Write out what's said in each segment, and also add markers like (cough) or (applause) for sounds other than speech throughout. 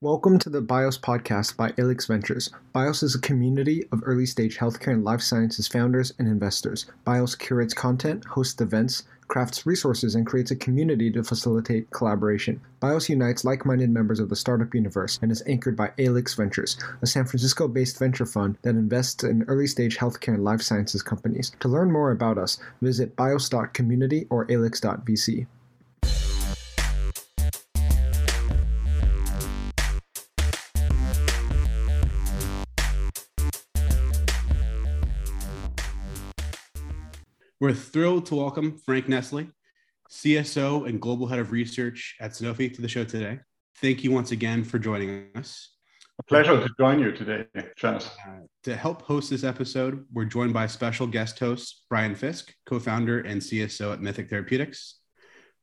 Welcome to the BIOS podcast by Alix Ventures. BIOS is a community of early stage healthcare and life sciences founders and investors. BIOS curates content, hosts events, crafts resources, and creates a community to facilitate collaboration. BIOS unites like minded members of the startup universe and is anchored by Alix Ventures, a San Francisco based venture fund that invests in early stage healthcare and life sciences companies. To learn more about us, visit bios.community or alix.vc. We're thrilled to welcome Frank Nestle, CSO and Global Head of Research at Sanofi, to the show today. Thank you once again for joining us. A pleasure to join you today, Chas. Uh, to help host this episode, we're joined by special guest host Brian Fisk, co founder and CSO at Mythic Therapeutics.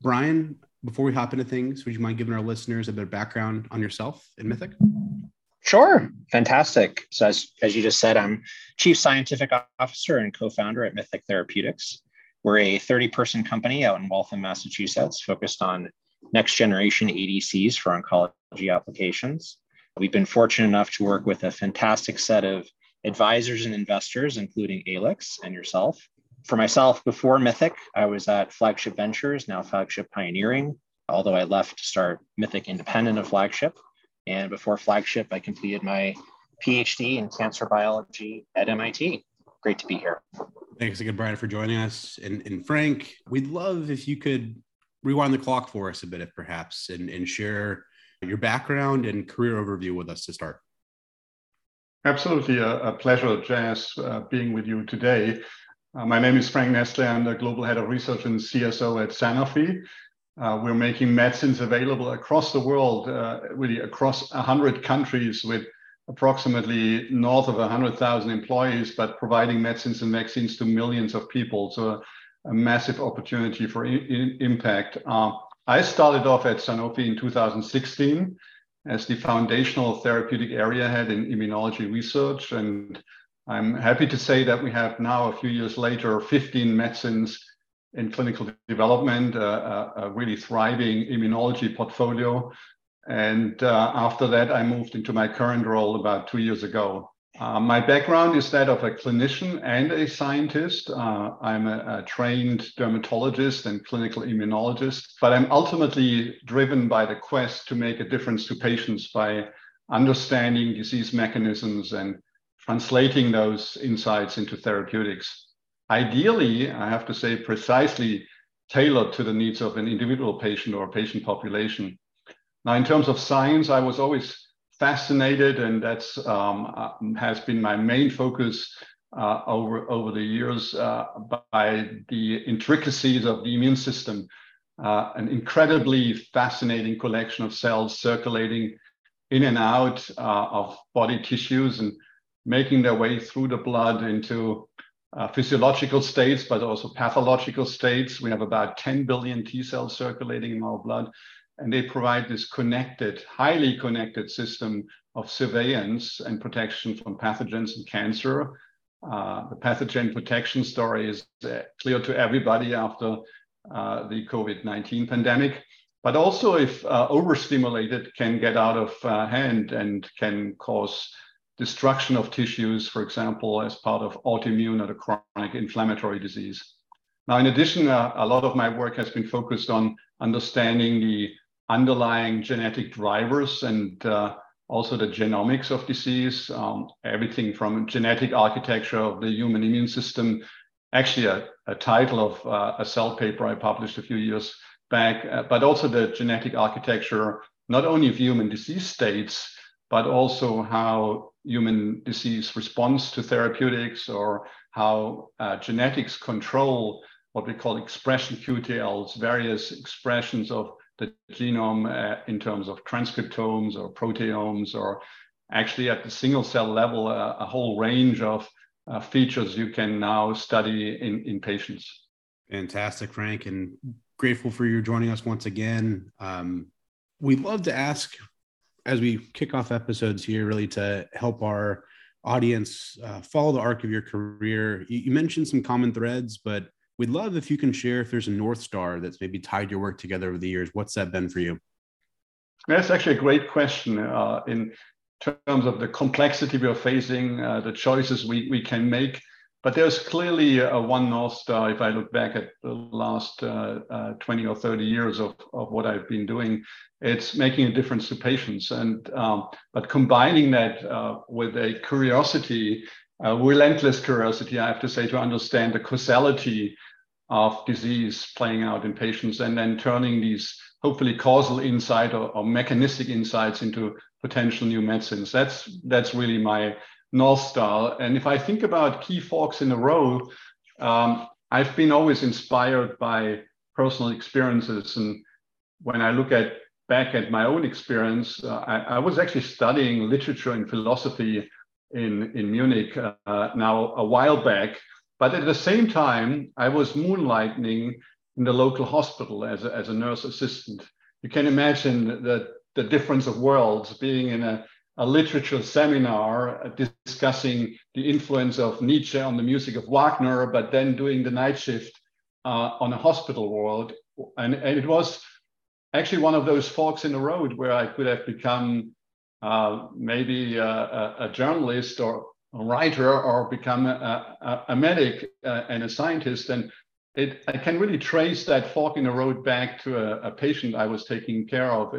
Brian, before we hop into things, would you mind giving our listeners a bit of background on yourself and Mythic? Sure, fantastic. So, as, as you just said, I'm Chief Scientific Officer and co founder at Mythic Therapeutics. We're a 30 person company out in Waltham, Massachusetts, focused on next generation ADCs for oncology applications. We've been fortunate enough to work with a fantastic set of advisors and investors, including Alix and yourself. For myself, before Mythic, I was at Flagship Ventures, now Flagship Pioneering, although I left to start Mythic independent of Flagship. And before Flagship, I completed my PhD in cancer biology at MIT. Great to be here. Thanks again, Brian, for joining us. And, and Frank, we'd love if you could rewind the clock for us a bit, if perhaps, and, and share your background and career overview with us to start. Absolutely, a, a pleasure, Chas, uh, being with you today. Uh, my name is Frank Nestle. I'm the global head of research and CSO at Sanofi. Uh, we're making medicines available across the world, uh, really across 100 countries with approximately north of 100,000 employees, but providing medicines and vaccines to millions of people. So a, massive opportunity for impact. Uh, I started off at Sanofi in 2016 as the foundational therapeutic area head in immunology research. And I'm happy to say that we have now, a few years later, 15 medicines in clinical development, a, a really thriving immunology portfolio. And uh, after that, I moved into my current role about two years ago. Uh, my background is that of a clinician and a scientist. Uh, I'm a, a, trained dermatologist and clinical immunologist, but I'm ultimately driven by the quest to make a difference to patients by understanding disease mechanisms and translating those insights into therapeutics ideally, I have to say, precisely tailored to the needs of an individual patient or patient population. Now, in terms of science, I was always fascinated, and that's um, uh, has been my main focus uh, over over the years uh, by the intricacies of the immune system. Uh, an incredibly fascinating collection of cells circulating in and out uh, of body tissues and making their way through the blood into uh, physiological states, but also pathological states. We have about 10 billion T cells circulating in our blood, and they provide this connected, highly connected system of surveillance and protection from pathogens and cancer. Uh, the pathogen protection story is uh, clear to everybody after uh, the COVID 19 pandemic. But also, if uh, overstimulated, can get out of uh, hand and can cause destruction of tissues, for example, as part of autoimmune or the chronic inflammatory disease. Now, in addition, uh, a lot of my work has been focused on understanding the underlying genetic drivers and uh, also the genomics of disease, um, everything from genetic architecture of the human immune system. Actually, a, a title of uh, a cell paper I published a few years back, uh, but also the genetic architecture, not only of human disease states, but also how human disease responds to therapeutics or how uh, genetics control what we call expression QTLs, various expressions of the genome uh, in terms of transcriptomes or proteomes, or actually at the single cell level, uh, a whole range of uh, features you can now study in, in patients. Fantastic, Frank, and grateful for you joining us once again. Um, we'd love to ask as we kick off episodes here, really to help our audience uh, follow the arc of your career. You, you, mentioned some common threads, but we'd love if you can share if there's a North Star that's maybe tied your work together over the years. What's that been for you? That's actually a great question uh, in terms of the complexity we are facing, uh, the choices we, we can make. But there's clearly a one North Star if I look back at the last uh, uh, 20 or 30 years of, of what I've been doing. It's making a difference to patients. And um, but combining that uh, with a curiosity, a relentless curiosity, I have to say, to understand the causality of disease playing out in patients and then turning these hopefully causal insight or, or mechanistic insights into potential new medicines. That's that's really my North Star. And if I think about key forks in a row, um, I've been always inspired by personal experiences. And when I look at back at my own experience, uh, I, I, was actually studying literature and philosophy in, in Munich uh, now a while back. But at the same time, I was moonlighting in the local hospital as a, as a nurse assistant. You can imagine the, the difference of worlds being in a a literature seminar discussing the influence of Nietzsche on the music of Wagner, but then doing the night shift uh, on a hospital ward. And, and, it was actually one of those forks in the road where I could have become uh, maybe a, a, a, journalist or a writer or become a, a, medic uh, and a scientist. And it, I can really trace that fork in the road back to a, patient I was taking care of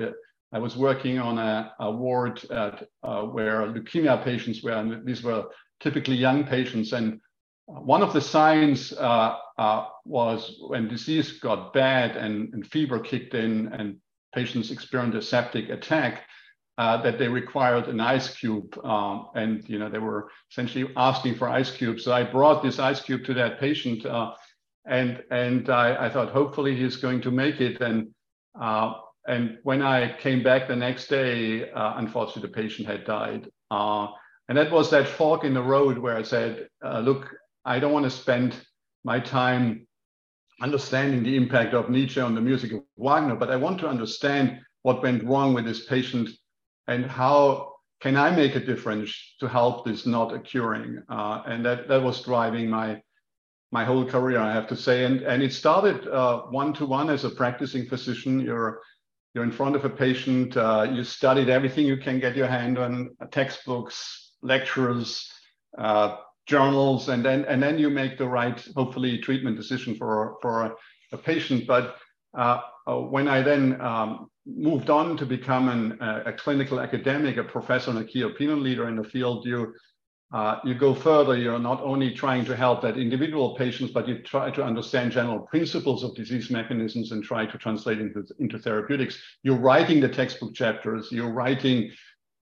I was working on a, a ward at, uh, where leukemia patients were, and these were typically young patients. And one of the signs uh, uh, was when disease got bad and, and, fever kicked in and patients experienced a septic attack, uh, that they required an ice cube. Um, and you know they were essentially asking for ice cubes. So I brought this ice cube to that patient, uh, and and I, I, thought hopefully he's going to make it. And uh, and when I came back the next day, uh, unfortunately, the patient had died. Uh, and that was that fork in the road where I said, uh, look, I don't want to spend my time understanding the impact of Nietzsche on the music of Wagner, but I want to understand what went wrong with this patient and how can I make a difference to help this not occurring? Uh, and that, that was driving my my whole career, I have to say. And, and it started one to one as a practicing physician. You're you're in front of a patient, uh, you studied everything you can get your hand on, uh, textbooks, lectures, uh, journals, and then and then you make the right, hopefully, treatment decision for for a, patient. But uh, uh when I then um, moved on to become an, a clinical academic, a professor and a key opinion leader in the field, you uh, you go further, you're not only trying to help that individual patients, but you try to understand general principles of disease mechanisms and try to translate into, into therapeutics. You're writing the textbook chapters, you're writing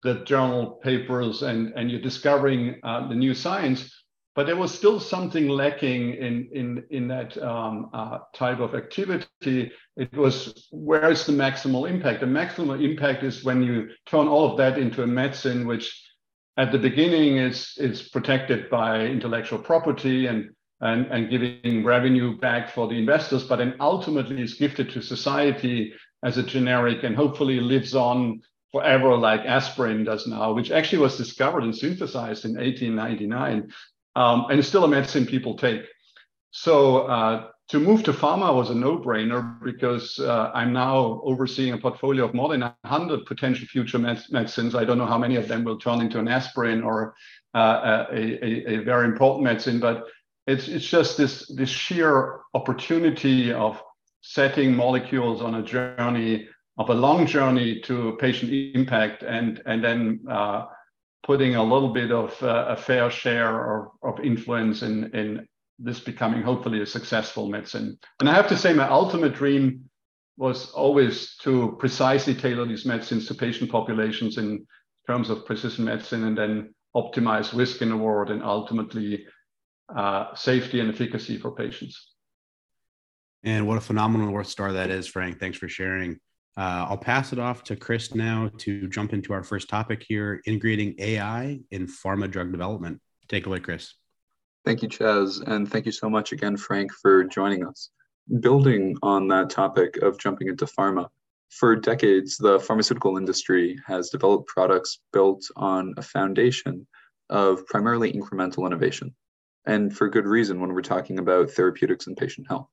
the journal papers, and, and you're discovering uh, the new science. But there was still something lacking in, in, in that um, uh, type of activity. It was where is the maximal impact? The maximal impact is when you turn all of that into a medicine which at the beginning is it's protected by intellectual property and and, and giving revenue back for the investors, but then ultimately is gifted to society as a generic and hopefully lives on forever like aspirin does now, which actually was discovered and synthesized in 1899 um, and it's still a medicine people take. So uh, to move to pharma was a no-brainer because uh, I'm now overseeing a portfolio of more than 100 potential future med- medicines. I don't know how many of them will turn into an aspirin or uh, a, a, a, very important medicine, but it's it's just this this sheer opportunity of setting molecules on a journey of a long journey to patient impact and and then uh, putting a little bit of uh, a fair share of, of influence in in this becoming hopefully a successful medicine. And I have to say, my ultimate dream was always to precisely tailor these medicines to patient populations in terms of precision medicine and then optimize risk and reward and ultimately uh, safety and efficacy for patients. And what a phenomenal North Star that is, Frank. Thanks for sharing. Uh, I'll pass it off to Chris now to jump into our first topic here integrating AI in pharma drug development. Take away, Chris. Thank you, Chas, and thank you so much again, Frank, for joining us. Building on that topic of jumping into pharma, for decades, the pharmaceutical industry has developed products built on a foundation of primarily incremental innovation. And for good reason when we're talking about therapeutics and patient health.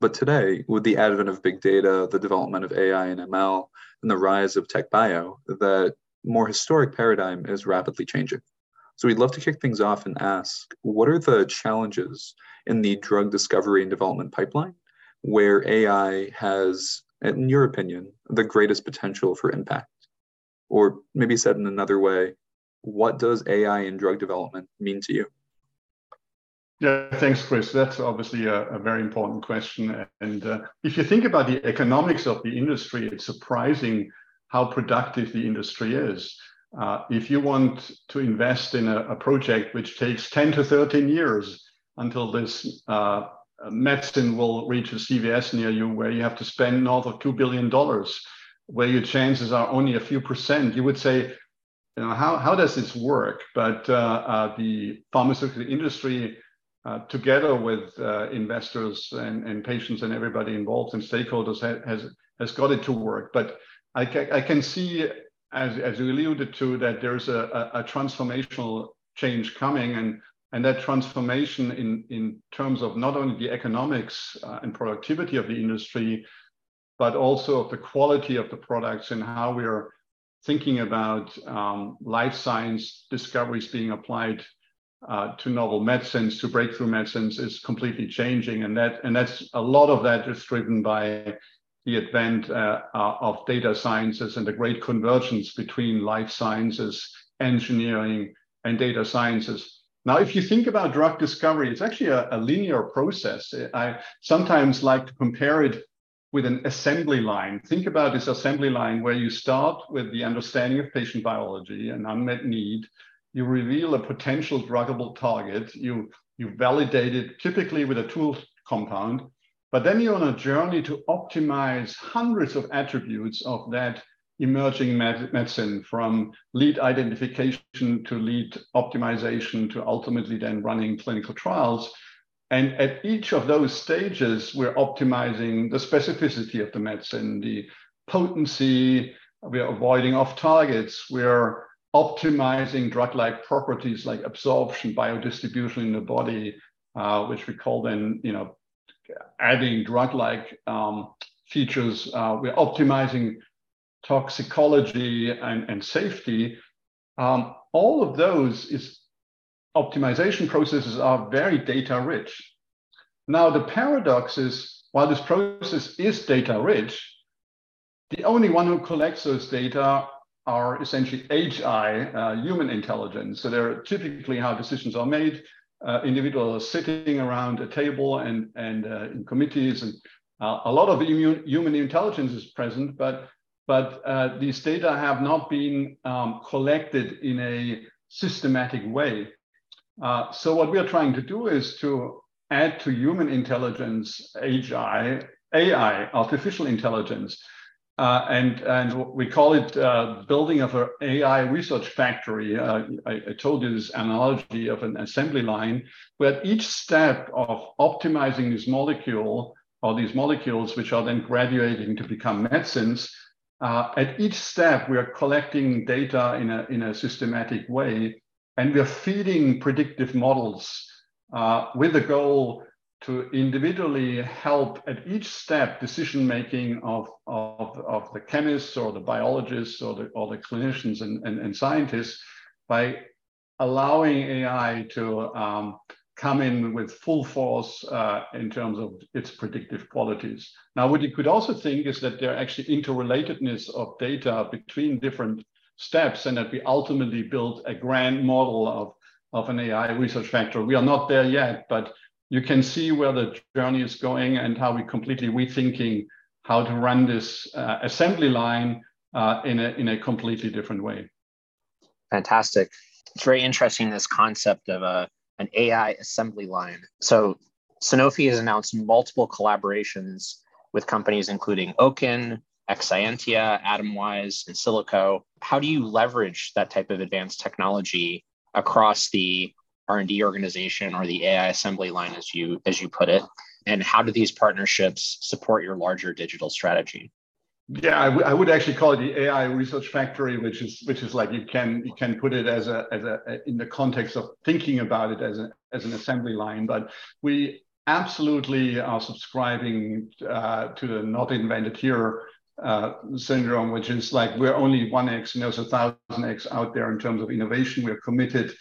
But today, with the advent of big data, the development of AI and ML, and the rise of tech bio, that more historic paradigm is rapidly changing. So we'd love to kick things off and ask what are the challenges in the drug discovery and development pipeline where AI has, in your opinion, the greatest potential for impact? Or maybe said in another way, what does AI in drug development mean to you? Yeah, thanks, Chris. That's obviously a, a very important question. And uh, if you think about the economics of the industry, it's surprising how productive the industry is. Uh, if you want to invest in a, a, project which takes 10 to 13 years until this uh, medicine will reach a CVS near you, where you have to spend north of $2 billion, where your chances are only a few percent, you would say, you know, how, how does this work? But uh, uh the pharmaceutical industry uh, together with uh, investors and, and patients and everybody involved and stakeholders ha- has has got it to work. But I, ca- I can see, as, as you alluded to, that there's a, a, a transformational change coming, and and that transformation in in terms of not only the economics uh, and productivity of the industry, but also of the quality of the products and how we're thinking about um, life science discoveries being applied uh, to novel medicines, to breakthrough medicines is completely changing. And that and that's a lot of that is driven by the advent uh, uh, of data sciences and the great convergence between life sciences, engineering, and data sciences. Now, if you think about drug discovery, it's actually a, a linear process. I sometimes like to compare it with an assembly line. Think about this assembly line where you start with the understanding of patient biology and unmet need you reveal a potential druggable target, you, you validate it typically with a tool compound, but then you're on a journey to optimize hundreds of attributes of that emerging med- medicine from lead identification to lead optimization to ultimately then running clinical trials. And at each of those stages, we're optimizing the specificity of the medicine, the potency, we're avoiding off targets, we're optimizing drug-like properties like absorption, biodistribution in the body, uh, which we call then, you know, adding drug-like um, features. Uh, we're optimizing toxicology and, and safety. Um, all of those is optimization processes are very data rich. Now, the paradox is while this process is data rich, the only one who collects those data are essentially HI, uh, human intelligence. So they're typically how decisions are made. Uh, individuals sitting around a table and, and uh, in committees, and uh, a lot of immune, human intelligence is present, but, but uh, these data have not been um, collected in a systematic way. Uh, so what we are trying to do is to add to human intelligence, HI, AI, artificial intelligence, uh, and, and we call it uh, building of an AI research factory. Uh, I, I, told you this analogy of an assembly line, where each step of optimizing this molecule or these molecules, which are then graduating to become medicines, uh, at each step, we are collecting data in a, in a systematic way, and we're feeding predictive models uh, with the goal to individually help at each step decision making of, of, of the chemists or the biologists or the, or the clinicians and, and, and scientists by allowing AI to um, come in with full force uh, in terms of its predictive qualities. Now, what you could also think is that there are actually interrelatedness of data between different steps and that we ultimately build a grand model of, of an AI research factor. We are not there yet, but you can see where the journey is going and how we're completely rethinking how to run this uh, assembly line uh, in, a, in a completely different way. Fantastic. It's very interesting, this concept of a, an AI assembly line. So Sanofi has announced multiple collaborations with companies including Owkin, Exscientia, Atomwise, and Silico. How do you leverage that type of advanced technology across the R&D organization or the AI assembly line, as you as you put it? And how do these partnerships support your larger digital strategy? Yeah, I, w- I would actually call it the AI research factory, which is which is like you can you can put it as a as a in the context of thinking about it as a as an assembly line. But we absolutely are subscribing uh, to the not invented here uh, syndrome, which is like we're only 1x and there's a thousand x out there in terms of innovation. We're committed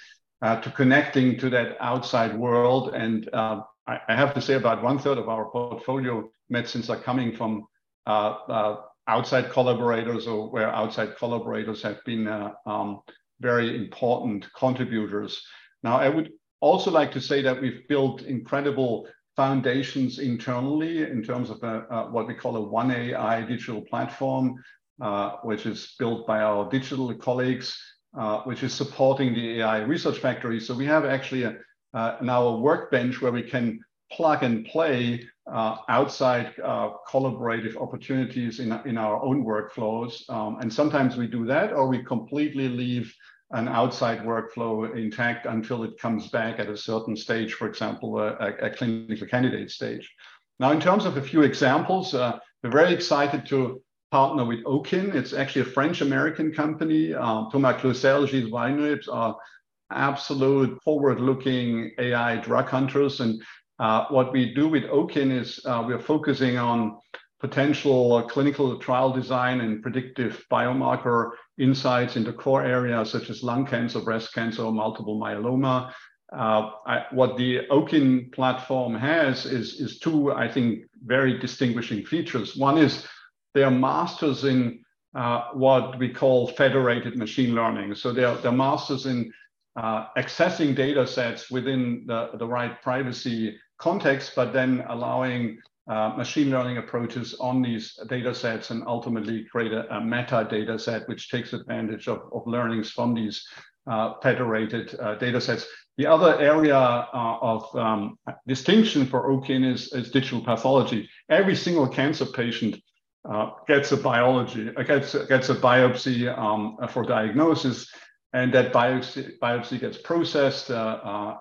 uh, to connecting to that outside world. And uh, I, I, have to say about one third of our portfolio medicines are coming from uh, uh, outside collaborators or where outside collaborators have been um, very important contributors. Now, I would also like to say that we've built incredible foundations internally in terms of a, uh, what we call a one AI digital platform, uh, which is built by our digital colleagues, uh, which is supporting the AI research factory. So we have actually a, uh, now a workbench where we can plug and play uh, outside uh, collaborative opportunities in, in our own workflows. Um, and sometimes we do that, or we completely leave an outside workflow intact until it comes back at a certain stage, for example, a, a clinical candidate stage. Now, in terms of a few examples, uh, we're very excited to partner with Owkin. It's actually a French-American company. Uh, Thomas Clozel, Gilles Wainribs are absolute forward-looking AI drug hunters. And uh, what we do with Owkin is uh, we're focusing on potential clinical trial design and predictive biomarker insights into core areas such as lung cancer, breast cancer, multiple myeloma. Uh, I, what the Owkin platform has is, is two, I think, very distinguishing features. One is they are masters in uh, what we call federated machine learning. So they're, they're masters in uh, accessing data sets within the, the right privacy context, but then allowing uh, machine learning approaches on these data sets and ultimately create a, a meta data set which takes advantage of, of learnings from these uh, federated uh, data sets. The other area uh, of um, distinction for Owkin is, is, digital pathology. Every single cancer patient uh, gets a biology, uh, gets, gets a biopsy um, for diagnosis, and that biopsy, biopsy gets processed,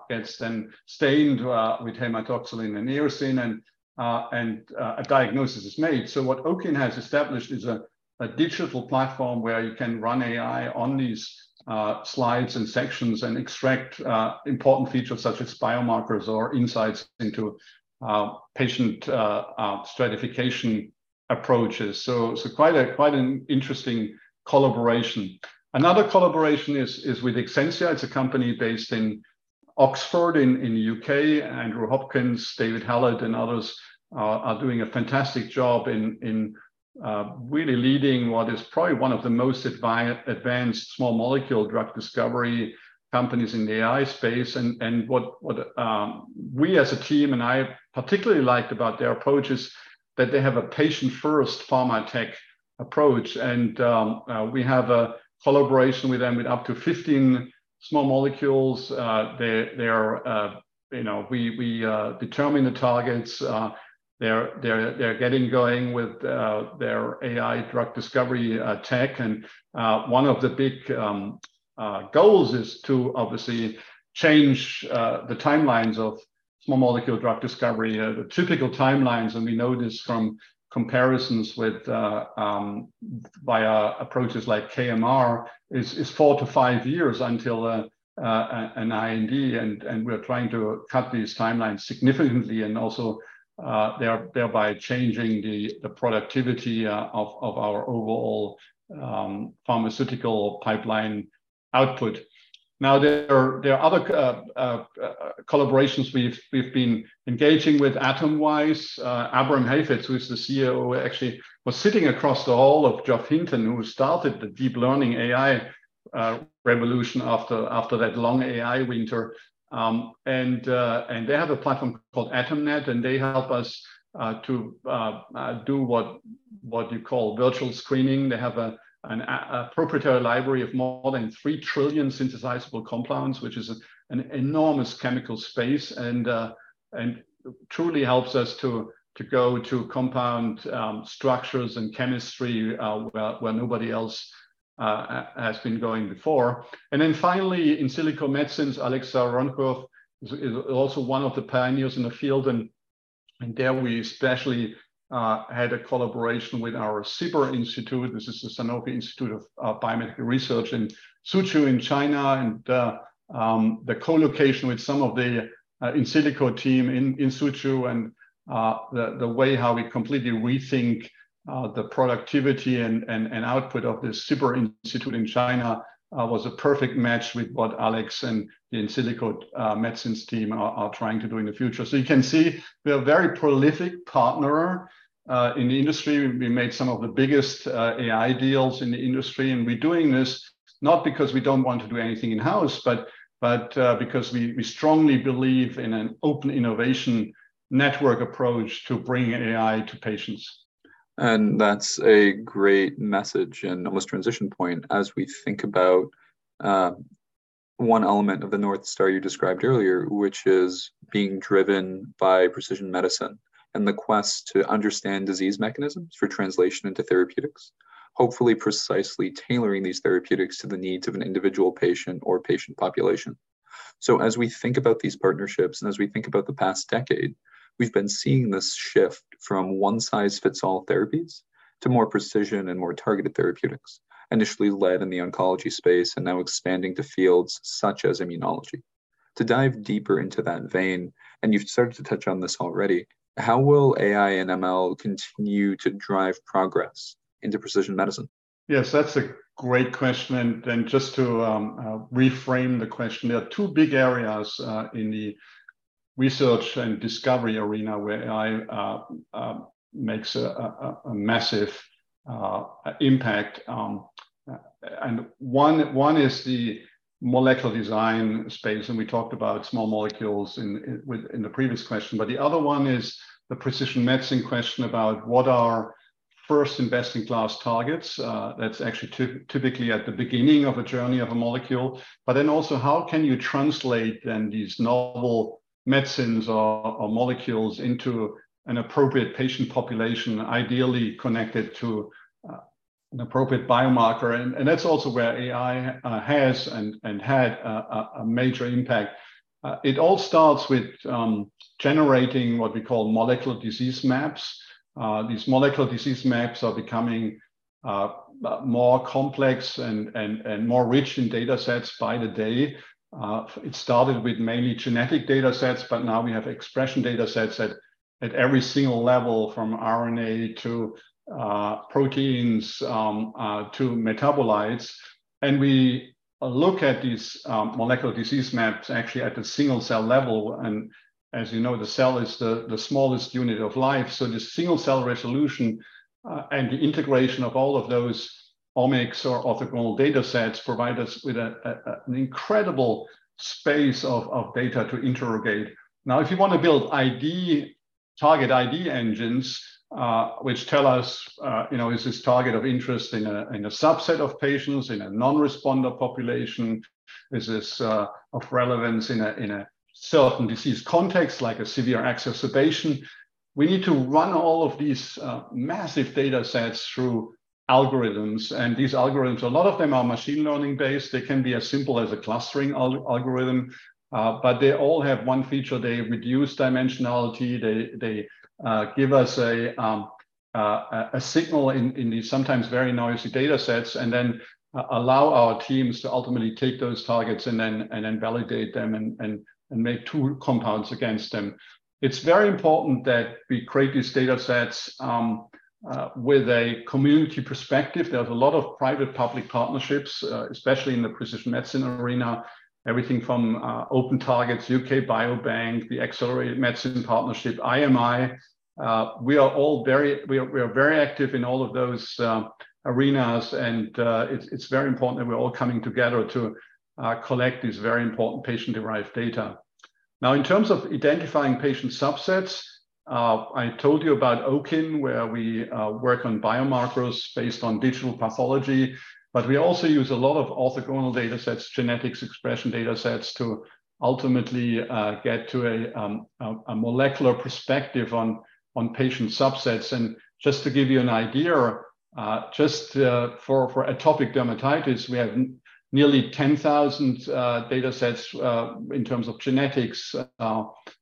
gets then stained with hematoxylin and eosin, and uh, and uh, a diagnosis is made. So what Owkin has established is a, a, digital platform where you can run AI on these uh, slides and sections and extract uh, important features such as biomarkers or insights into uh, patient uh, stratification approaches. So, so quite a quite an interesting collaboration. Another collaboration is, is with Exscientia. It's a company based in Oxford in, in UK, Andrew Hopkins, David Hallett, and others are, are doing a fantastic job in, in uh, really leading what is probably one of the most advi- advanced small molecule drug discovery companies in the AI space. And, and what, what um, we as a team and I particularly liked about their approach is that they have a patient first pharma tech approach. And um, uh, we have a collaboration with them with up to 15 small molecules. Uh, they they are uh, you know we we uh, determine the targets. Uh, they're they're they're getting going with uh, their AI drug discovery tech, and one of the big um, goals is to obviously change the timelines of small molecule drug discovery. the typical timelines, and we know this from comparisons with uh, um, via approaches like CMR is, is four to five years until uh, uh, an IND, and, and we're trying to cut these timelines significantly and also uh, thereby changing the, the productivity uh, of, of our overall um, pharmaceutical pipeline output. Now, there are, there are other uh, uh, uh, collaborations we've, we've been engaging with Atomwise. Uh, Abraham Heifets, who is the CEO, actually was sitting across the hall of Geoff Hinton, who started the deep learning AI uh, revolution after, after that long AI winter. Um, and, uh, and they have a platform called AtomNet, and they help us to do what, what you call virtual screening. They have a an, a proprietary library of more than 3 trillion synthesizable compounds, which is a, an enormous chemical space and, uh, and truly helps us to, to go to compound um, structures and chemistry uh, where, where nobody else uh, has been going before. And then finally, Insilico medicines, Alex Zhavoronkov is, is also one of the pioneers in the field. And, and there we especially uh, had a collaboration with our SIBR Institute. This is the Sanofi Institute of uh, Biomedical Research in Suzhou in China, and uh, um, the co-location with some of the Insilico team in, in Suzhou and the, the way how we completely rethink the productivity and, and, and output of this super institute in China uh, was a perfect match with what Alex and the Insilico uh, medicines team are, are, trying to do in the future. So you can see we're a very prolific partner uh, in the industry. We made some of the biggest uh, AI deals in the industry, and we're doing this not because we don't want to do anything in house, but but uh, because we, we strongly believe in an open innovation network approach to bring AI to patients. And that's a great message and almost transition point as we think about uh, one element of the North Star you described earlier, which is being driven by precision medicine and the quest to understand disease mechanisms for translation into therapeutics, hopefully precisely tailoring these therapeutics to the needs of an individual patient or patient population. So, as we think about these partnerships and as we think about the past decade, we've been seeing this shift from one size fits all therapies to more precision and more targeted therapeutics, initially led in the oncology space and now expanding to fields such as immunology. To dive deeper into that vein, and you've started to touch on this already, how will AI and ML continue to drive progress into precision medicine? Yes, that's a great question. And, and just to um, uh, reframe the question, there are two big areas uh, in the research and discovery arena where AI uh, uh, makes a, a, a massive uh, impact. Um, and one, one is the molecular design space, and we talked about small molecules in, in, in the previous question, but the other one is the precision medicine question about what are first in best in class targets. Uh, that's actually typically at the beginning of a journey of a molecule. But then also, how can you translate then these novel medicines or, or molecules into an appropriate patient population, ideally connected to uh, an appropriate biomarker. And, and that's also where AI uh, has and, and had a, a major impact. Uh, it all starts with um, generating what we call molecular disease maps. Uh, these molecular disease maps are becoming uh, more complex and, and, and more rich in data sets by the day. Uh, it started with mainly genetic data sets, but now we have expression data sets at, at every single level from RNA to uh, proteins um, uh, to metabolites. And we look at these um, molecular disease maps actually at the single cell level. And as you know, the cell is the, the smallest unit of life. So the single cell resolution uh, and the integration of all of those omics or orthogonal data sets provide us with a, a, an incredible space of, of data to interrogate. Now, if you want to build ID, target ID engines, uh, which tell us, uh, you know, is this target of interest in a, in a subset of patients, in a non-responder population? Is this uh, of relevance in a, in a certain disease context, like a severe exacerbation? We need to run all of these uh, massive data sets through algorithms. And these algorithms, a lot of them are machine learning based. They can be as simple as a clustering al algorithm, uh, but they all have one feature. They reduce dimensionality. They, they uh, give us a, um, uh, a signal in, in these sometimes very noisy data sets and then uh, allow our teams to ultimately take those targets and then, and then validate them and, and, and make two compounds against them. It's very important that we create these data sets um, uh, with a community perspective. There's a lot of private public partnerships, uh, especially in the precision medicine arena. Everything from uh, Open Targets, UK Biobank, the Accelerated Medicine Partnership, IMI. Uh, we are all very we are, we are very active in all of those uh, arenas, and uh, it's, it's very important that we're all coming together to collect these very important patient-derived data. Now, in terms of identifying patient subsets, uh, I told you about Owkin, where we uh, work on biomarkers based on digital pathology, but we also use a lot of orthogonal data sets, genetics expression data sets to ultimately uh, get to a, um, a, molecular perspective on, on patient subsets. And just to give you an idea, uh, just uh, for, for atopic dermatitis, we have nearly 10,000 uh, data sets in terms of genetics.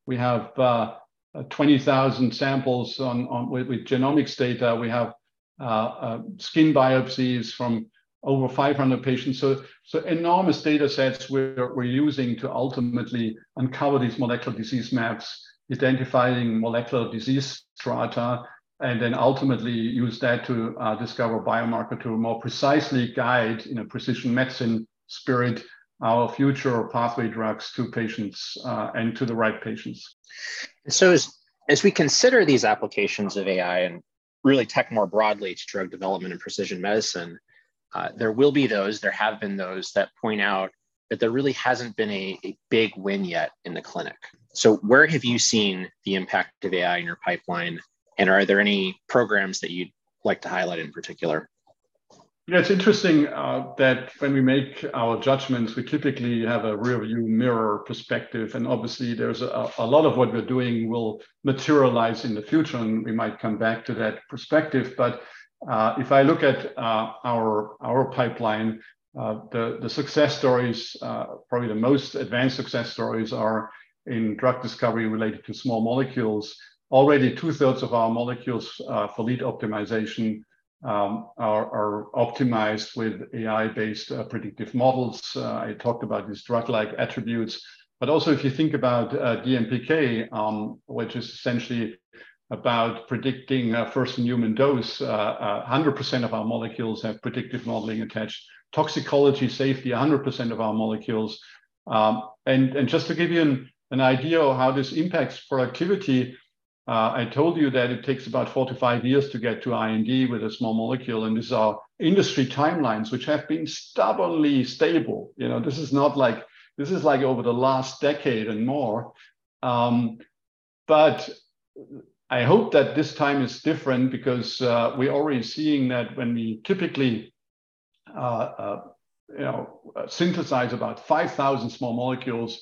we have uh, 20,000 samples on, on with, with, genomics data. We have uh, uh, skin biopsies from over 500 patients. So, so enormous data sets we're, we're using to ultimately uncover these molecular disease maps, identifying molecular disease strata, and then ultimately use that to uh, discover biomarker to more precisely guide in a precision medicine spirit our future pathway drugs to patients uh, and to the right patients. So as, as we consider these applications of AI and really tech more broadly to drug development and precision medicine, uh, there will be those, there have been those that point out that there really hasn't been a, a big win yet in the clinic. So, where have you seen the impact of AI in your pipeline? And are there any programs that you'd like to highlight in particular? Yeah, it's interesting uh, that when we make our judgments, we typically have a rear view mirror perspective. And obviously, there's a, a, lot of what we're doing will materialize in the future, and we might come back to that perspective. But uh, if I look at uh, our, our pipeline, uh, the, the success stories, uh, probably the most advanced success stories, are in drug discovery related to small molecules. Already, two thirds of our molecules uh, for lead optimization um, are, are, optimized with AI-based predictive models. I talked about these drug-like attributes, but also if you think about DMPK, um, which is essentially about predicting first in human dose, 100% uh, uh, of our molecules have predictive modeling attached. Toxicology, safety, 100% of our molecules. Um, and, and just to give you an, an idea of how this impacts productivity, uh, I told you that it takes about four to five years to get to IND with a small molecule, and these are industry timelines which have been stubbornly stable. You know, this is not like this is like over the last decade and more. Um, but I hope that this time is different because uh, we're already seeing that when we typically, uh, uh you know, synthesize about 5,000 small molecules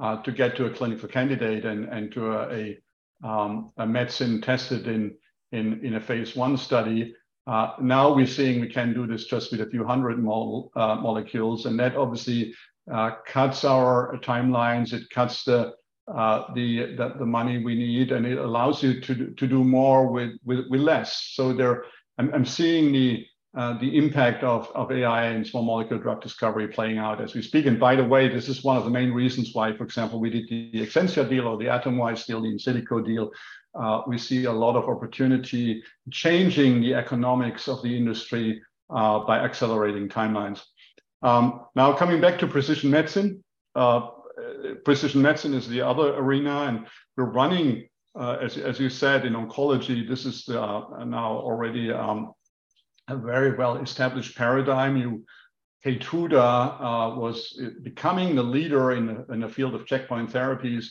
uh, to get to a clinical candidate and, and to a, a um, a medicine tested in, in, in a phase one study. Uh, now we're seeing we can do this just with a few hundred mol, uh, molecules, and that obviously uh, cuts our timelines. It cuts the, uh, the, the, the money we need, and it allows you to to do more with with, with less. So there, I'm, I'm seeing the uh, the impact of, of AI and small molecule drug discovery playing out as we speak. And by the way, this is one of the main reasons why, for example, we did the Exscientia deal or the Atomwise deal, the Insilico deal. Uh, we see a lot of opportunity changing the economics of the industry uh, by accelerating timelines. Um, now, coming back to precision medicine, uh, precision medicine is the other arena, and we're running, uh, as, as you said, in oncology. This is uh, now already um, a very well established paradigm. You, Keytruda uh, was becoming the leader in the, in the, field of checkpoint therapies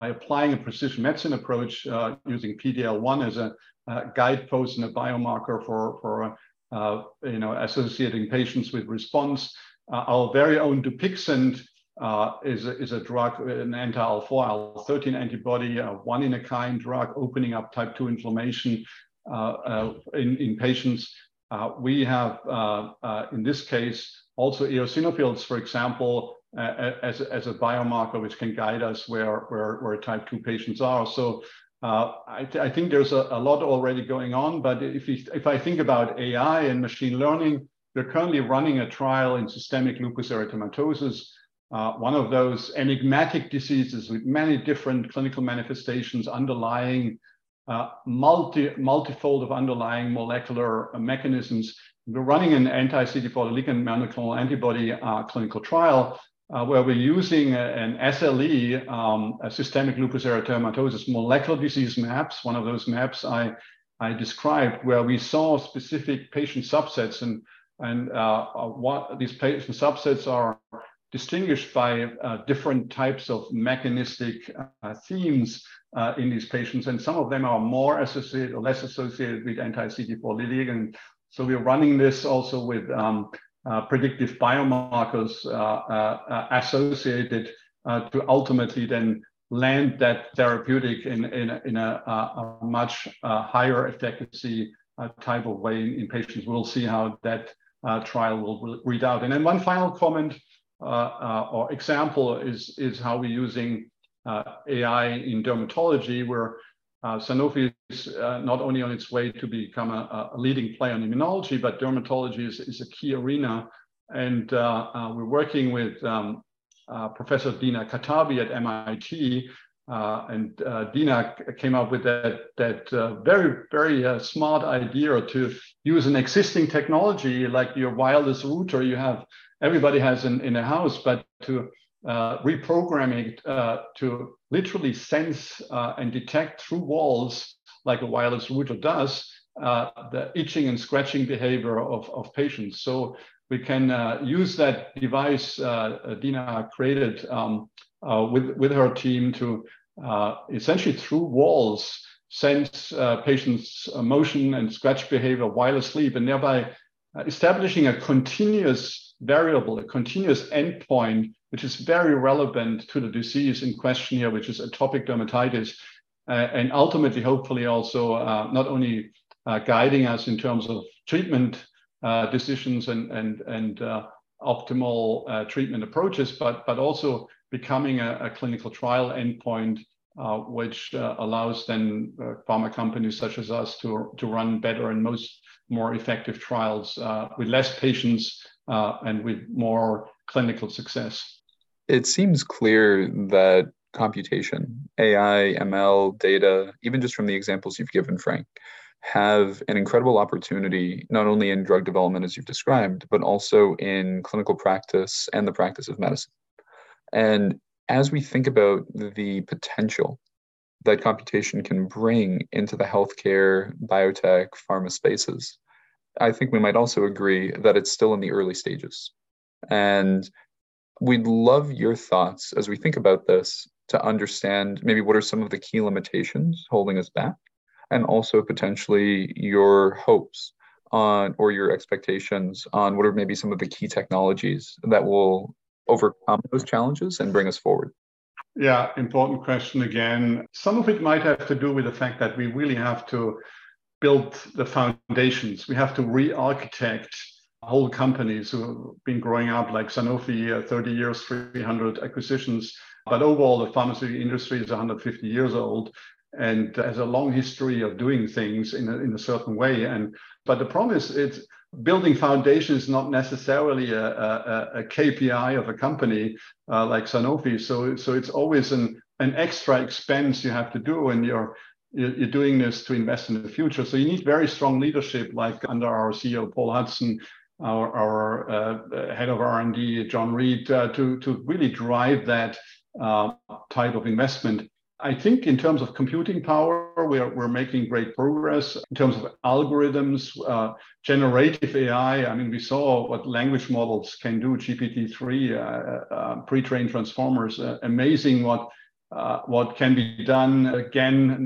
by applying a precision medicine approach uh, using PDL1 as a, a, guidepost and a biomarker for, for uh, you know, associating patients with response. Uh, our very own Dupixent uh, is, is a drug, an anti-IL-4, IL-13 antibody, a one-in-a-kind drug, opening up type 2 inflammation uh, in, in patients uh, we have, uh, uh, in this case, also eosinophils, for example, as, as a biomarker which can guide us where, where, where type 2 patients are. So uh, I, th I, think there's a, a, lot already going on, but if, we, if I think about AI and machine learning, we're currently running a trial in systemic lupus erythematosus, uh, one of those enigmatic diseases with many different clinical manifestations underlying uh, multi, multifold of underlying molecular mechanisms. We're running an anti-CD40 ligand monoclonal antibody uh, clinical trial uh, where we're using a, an SLE, um, a systemic lupus erythematosus molecular disease maps, one of those maps I, I described, where we saw specific patient subsets and, and uh, uh, what these patient subsets are distinguished by uh, different types of mechanistic uh, themes uh, in these patients. And some of them are more associated or less associated with anti-CD4 ligand. So we're running this also with um, uh, predictive biomarkers uh, uh, associated to ultimately then land that therapeutic in, in, in a, a much higher efficacy type of way in, in, patients. We'll see how that trial will, will read out. And then one final comment or example is, is how we're using uh, AI in dermatology, where uh, Sanofi is uh, not only on its way to become a, a leading player in immunology, but dermatology is, is a key arena. And uh, uh we're working with um, uh, Professor Dina Katabi at MIT. Uh, and Dina came up with that, that very, very smart idea to use an existing technology like your wireless router you have, everybody has in, in a house, but to uh, reprogramming uh, to literally sense uh, and detect through walls, like a wireless router does, uh, the itching and scratching behavior of, of patients. So we can uh, use that device uh, Dina created um, with, with her team to essentially through walls sense patients' motion and scratch behavior while asleep, and thereby establishing a continuous variable, a continuous endpoint which is very relevant to the disease in question here, which is atopic dermatitis, uh, and ultimately, hopefully, also uh, not only uh, guiding us in terms of treatment uh, decisions and and and uh, optimal uh, treatment approaches, but but also becoming a, a clinical trial endpoint. which allows then pharma companies such as us to, to run better and most more effective trials with less patients Uh, and with more clinical success it seems clear that computation, AI, ML, data, even just from the examples you've given, Frank, have an incredible opportunity, not only in drug development, as you've described, but also in clinical practice and the practice of medicine. And as we think about the potential that computation can bring into the healthcare, biotech, pharma spaces, I think we might also agree that it's still in the early stages. And we'd love your thoughts as we think about this to understand maybe what are some of the key limitations holding us back and also potentially your hopes on or your expectations on what are maybe some of the key technologies that will overcome those challenges and bring us forward yeah important question again some of it might have to do with the fact that we really have to build the foundations we have to re-architect whole companies who have been growing up like Sanofi, uh, 30 years, 300 acquisitions. But overall, the pharmaceutical industry is 150 years old and has a long history of doing things in a, in a certain way. And but the problem is it's building foundation is not necessarily a, a, a KPI of a company uh, like Sanofi. So so it's always an an extra expense you have to do, and you're you're doing this to invest in the future. So you need very strong leadership, like under our CEO Paul Hudson, our, our uh, head of R&D, John Reed, uh, to, to really drive that uh, type of investment. I think in terms of computing power, we're, we're making great progress. In terms of algorithms, uh, generative AI, I mean, we saw what language models can do, GPT-3, uh, uh, pre-trained transformers, amazing what what can be done. Again,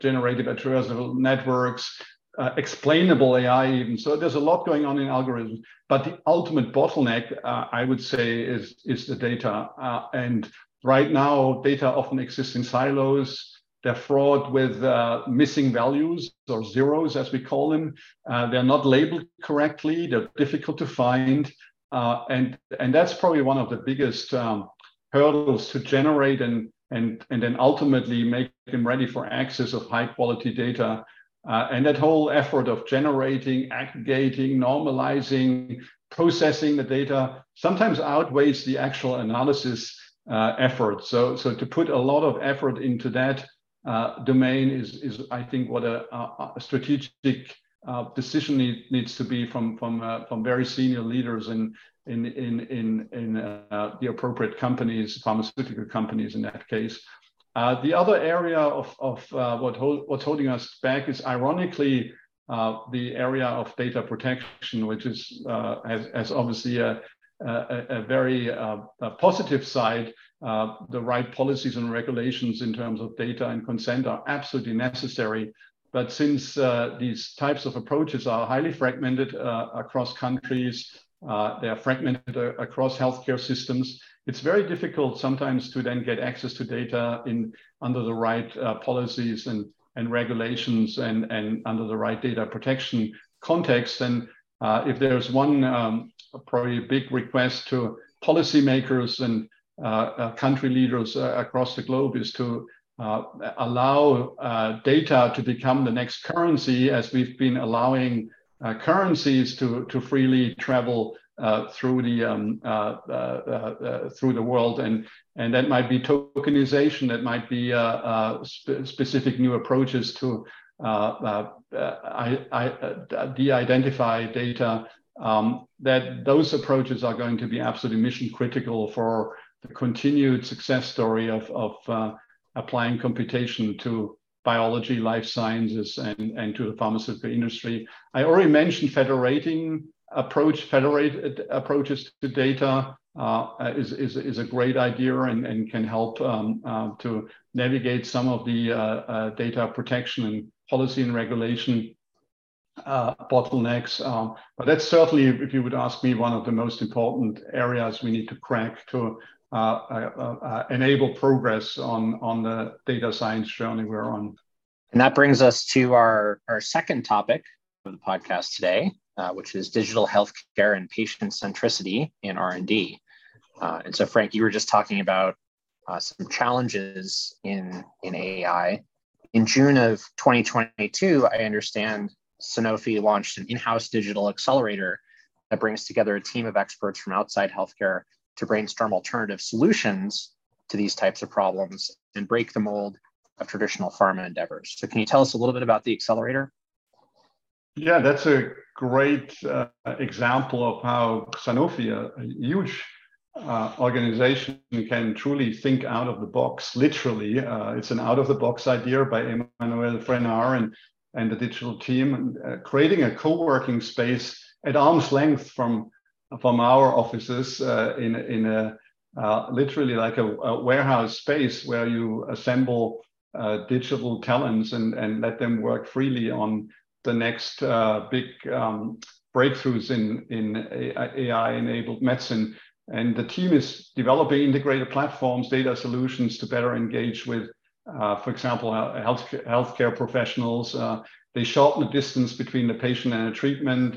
generative adversarial networks, uh, explainable AI even. So there's a lot going on in algorithms, but the ultimate bottleneck, uh, I would say, is is the data. Uh, and right now, data often exists in silos. They're fraught with uh, missing values or zeros, as we call them. Uh, they're not labeled correctly. They're difficult to find, uh, and and that's probably one of the biggest um, hurdles to generate and and and then ultimately make them ready for access of high quality data uh, and that whole effort of generating, aggregating, normalizing, processing the data sometimes outweighs the actual analysis uh, effort. So, so to put a lot of effort into that uh, domain is, is, I think, what a, a strategic uh, decision need, needs to be from from uh, from very senior leaders in in in in, in uh, the appropriate companies, pharmaceutical companies in that case. Uh, the other area of, of uh, what hold, what's holding us back is ironically uh, the area of data protection, which is has, has, obviously a, a, a very a positive side. The right policies and regulations in terms of data and consent are absolutely necessary. But since these types of approaches are highly fragmented across countries, they are fragmented across healthcare systems, it's very difficult sometimes to then get access to data in under the right uh, policies and, and regulations and, and under the right data protection context. And uh, if there's one um, probably big request to policymakers and uh, uh country leaders uh, across the globe is to uh, allow uh, data to become the next currency as we've been allowing uh, currencies to, to freely travel uh, through the um, uh, uh, through the world, and and that might be tokenization, that might be spe specific new approaches to I, I, de-identify data. Um, that those approaches are going to be absolutely mission critical for the continued success story of, of applying computation to biology, life sciences, and, and to the pharmaceutical industry. I already mentioned federating approach, federated approaches to data uh, is, is, is a great idea and, and can help um, uh, to navigate some of the uh, uh data protection and policy and regulation uh, bottlenecks. Um, but that's certainly, if you would ask me, one of the most important areas we need to crack to uh, uh, uh, enable progress on, on the data science journey we're on. And that brings us to our, our second topic of the podcast today, uh, which is digital healthcare and patient centricity in R&D. Uh, and so, Frank, you were just talking about uh, some challenges in, in AI. In June of 2022, I understand Sanofi launched an in-house digital accelerator that brings together a team of experts from outside healthcare to brainstorm alternative solutions to these types of problems and break the mold of traditional pharma endeavors. So, can you tell us a little bit about the accelerator? Yeah, that's a great uh, example of how Sanofi, a, huge uh, organization, can truly think out of the box. Literally, uh, it's an out of the box idea by Emmanuel Frenehard and, and the digital team, uh, creating a co working space at arm's length from from our offices uh, in in a uh, literally like a, a, warehouse space where you assemble uh, digital talents and and let them work freely on the next uh, big um, breakthroughs in in AI enabled medicine. And the team is developing integrated platforms, data solutions to better engage with, uh, for example, health healthcare professionals. Uh, they shorten the distance between the patient and the treatment.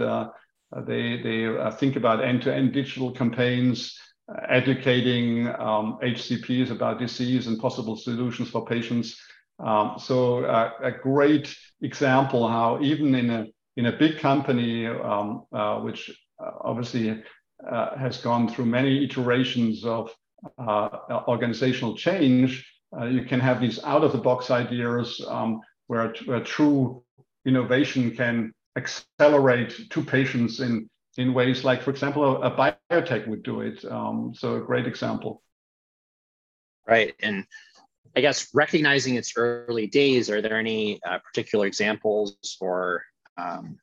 Uh, they they uh, think about end-to-end digital campaigns, uh, educating um, HCPs about disease and possible solutions for patients. Um, so uh, a great example how even in a in a big company, um, uh, which obviously uh, has gone through many iterations of organizational change, you can have these out-of-the-box ideas um, where, where true innovation can accelerate to patients in in ways like, for example, a, a biotech would do it. Um, so a great example. Right, and I guess recognizing its early days, are there any uh, particular examples or um,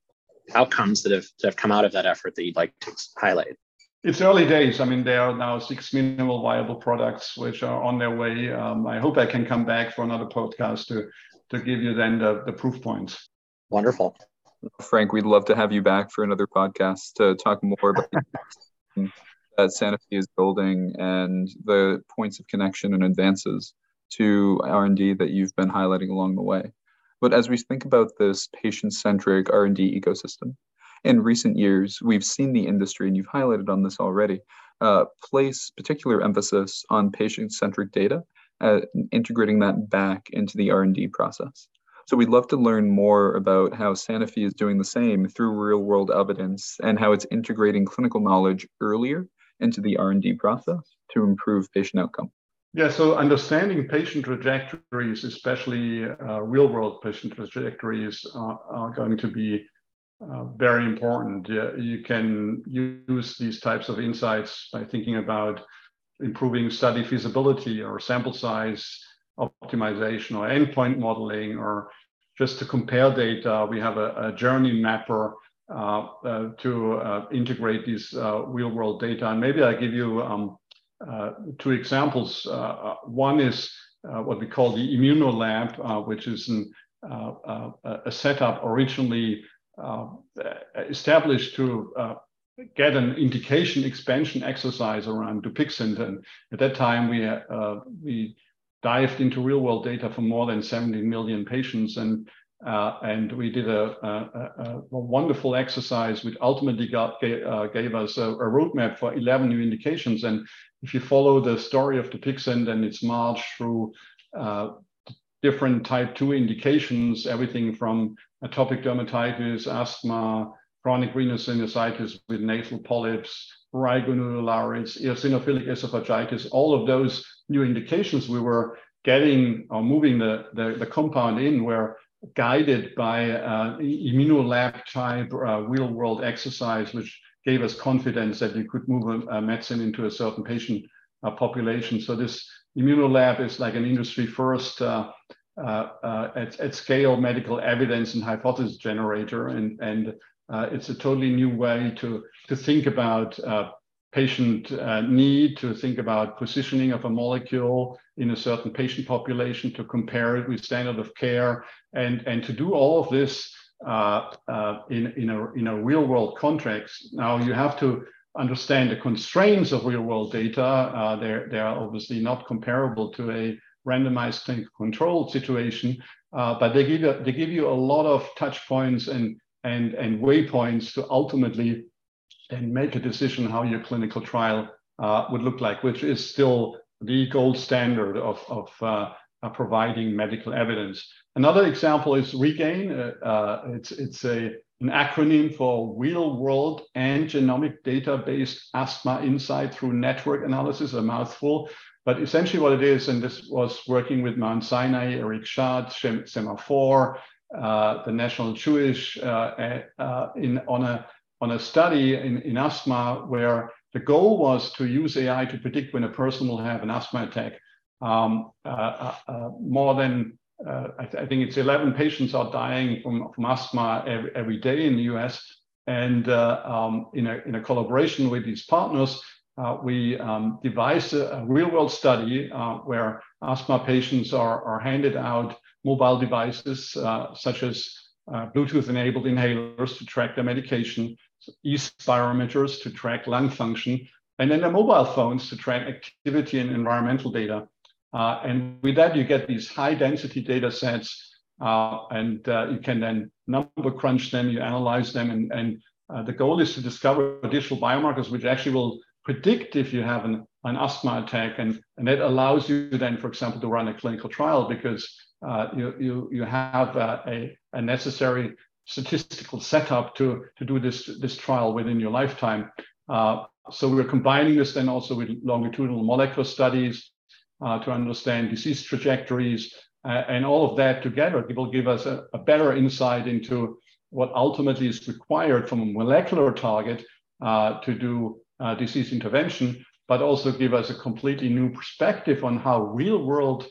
outcomes that have, that have come out of that effort that you'd like to highlight? It's early days. I mean, there are now six minimal viable products which are on their way. Um, I hope I can come back for another podcast to to give you then the, the proof points. Wonderful. Frank, we'd love to have you back for another podcast to talk more about (laughs) that Sanofi is building and the points of connection and advances to R&D that you've been highlighting along the way. But as we think about this patient-centric R&D ecosystem, in recent years, we've seen the industry, and you've highlighted on this already, uh, place particular emphasis on patient-centric data, uh, integrating that back into the R&D process. So we'd love to learn more about how Sanofi is doing the same through real-world evidence and how it's integrating clinical knowledge earlier into the R&D process to improve patient outcome. Yeah, so understanding patient trajectories, especially uh, real-world patient trajectories, uh, are going to be uh, very important. you can use these types of insights by thinking about improving study feasibility or sample size optimization or endpoint modeling or just to compare data, we have a, a journey mapper uh, uh, to uh, integrate these uh, real world data. And maybe I give you um, uh, two examples. Uh, one is what we call the ImmunoLab, which is an, a setup originally established to get an indication expansion exercise around Dupixent. And at that time, we, we dived into real world data for more than 70 million patients. And, uh, and we did a, a, a, wonderful exercise which ultimately got, gave, uh, gave us a, roadmap for 11 new indications. And if you follow the story of Dupixent and its march through uh, different type 2 indications, everything from atopic dermatitis, asthma, chronic rhinosinusitis with nasal polyps, prurigo eosinophilic esophagitis, all of those new indications we were getting or moving the, the, the compound in were guided by uh, immunolab type uh, real world exercise, which gave us confidence that you could move a, a medicine into a certain patient uh, population. So this immunolab is like an industry first uh, uh, uh, at, at scale medical evidence and hypothesis generator. And, and it's a totally new way to, to think about patient uh, need to think about positioning of a molecule in a certain patient population to compare it with standard of care and, and to do all of this uh, uh, in, in, a, in a real world context. Now you have to understand the constraints of real world data. Uh, they're, they're obviously not comparable to a randomized clinical control situation, uh, but they give, you, they give you a lot of touch points and, and, and waypoints to ultimately and make a decision how your clinical trial uh, would look like, which is still the gold standard of, of uh, providing medical evidence. Another example is REGAIN. Uh, uh, it's it's a, an acronym for Real World and Genomic Data-Based Asthma Insight Through Network Analysis, a mouthful. But essentially what it is, and this was working with Mount Sinai, Eric Schadt, Sema4, uh, the National Jewish uh, uh, in, on a on a study in, in asthma where the goal was to use AI to predict when a person will have an asthma attack. Um, uh, uh, uh more than, uh, I, th- I, think it's 11 patients are dying from, from asthma every, every day in the US. And uh, um, in, a, in a collaboration with these partners, uh, we um, devised a, a, real world study where asthma patients are, are handed out mobile devices such as Bluetooth enabled inhalers to track their medication, e-spirometers to track lung function, and then the mobile phones to track activity and environmental data. Uh, and with that, you get these high density data sets, uh, and uh, you can then number crunch them, you analyze them, and, and uh, the goal is to discover additional biomarkers which actually will predict if you have an, an asthma attack. And, and that allows you then, for example, to run a clinical trial because uh, you, you, you have uh, a, a necessary statistical setup to, to do this, this trial within your lifetime. Uh, so we're combining this then also with longitudinal molecular studies uh, to understand disease trajectories. Uh, and all of that together will give us a, a, better insight into what ultimately is required from a molecular target uh, to do uh, disease intervention, but also give us a completely new perspective on how real world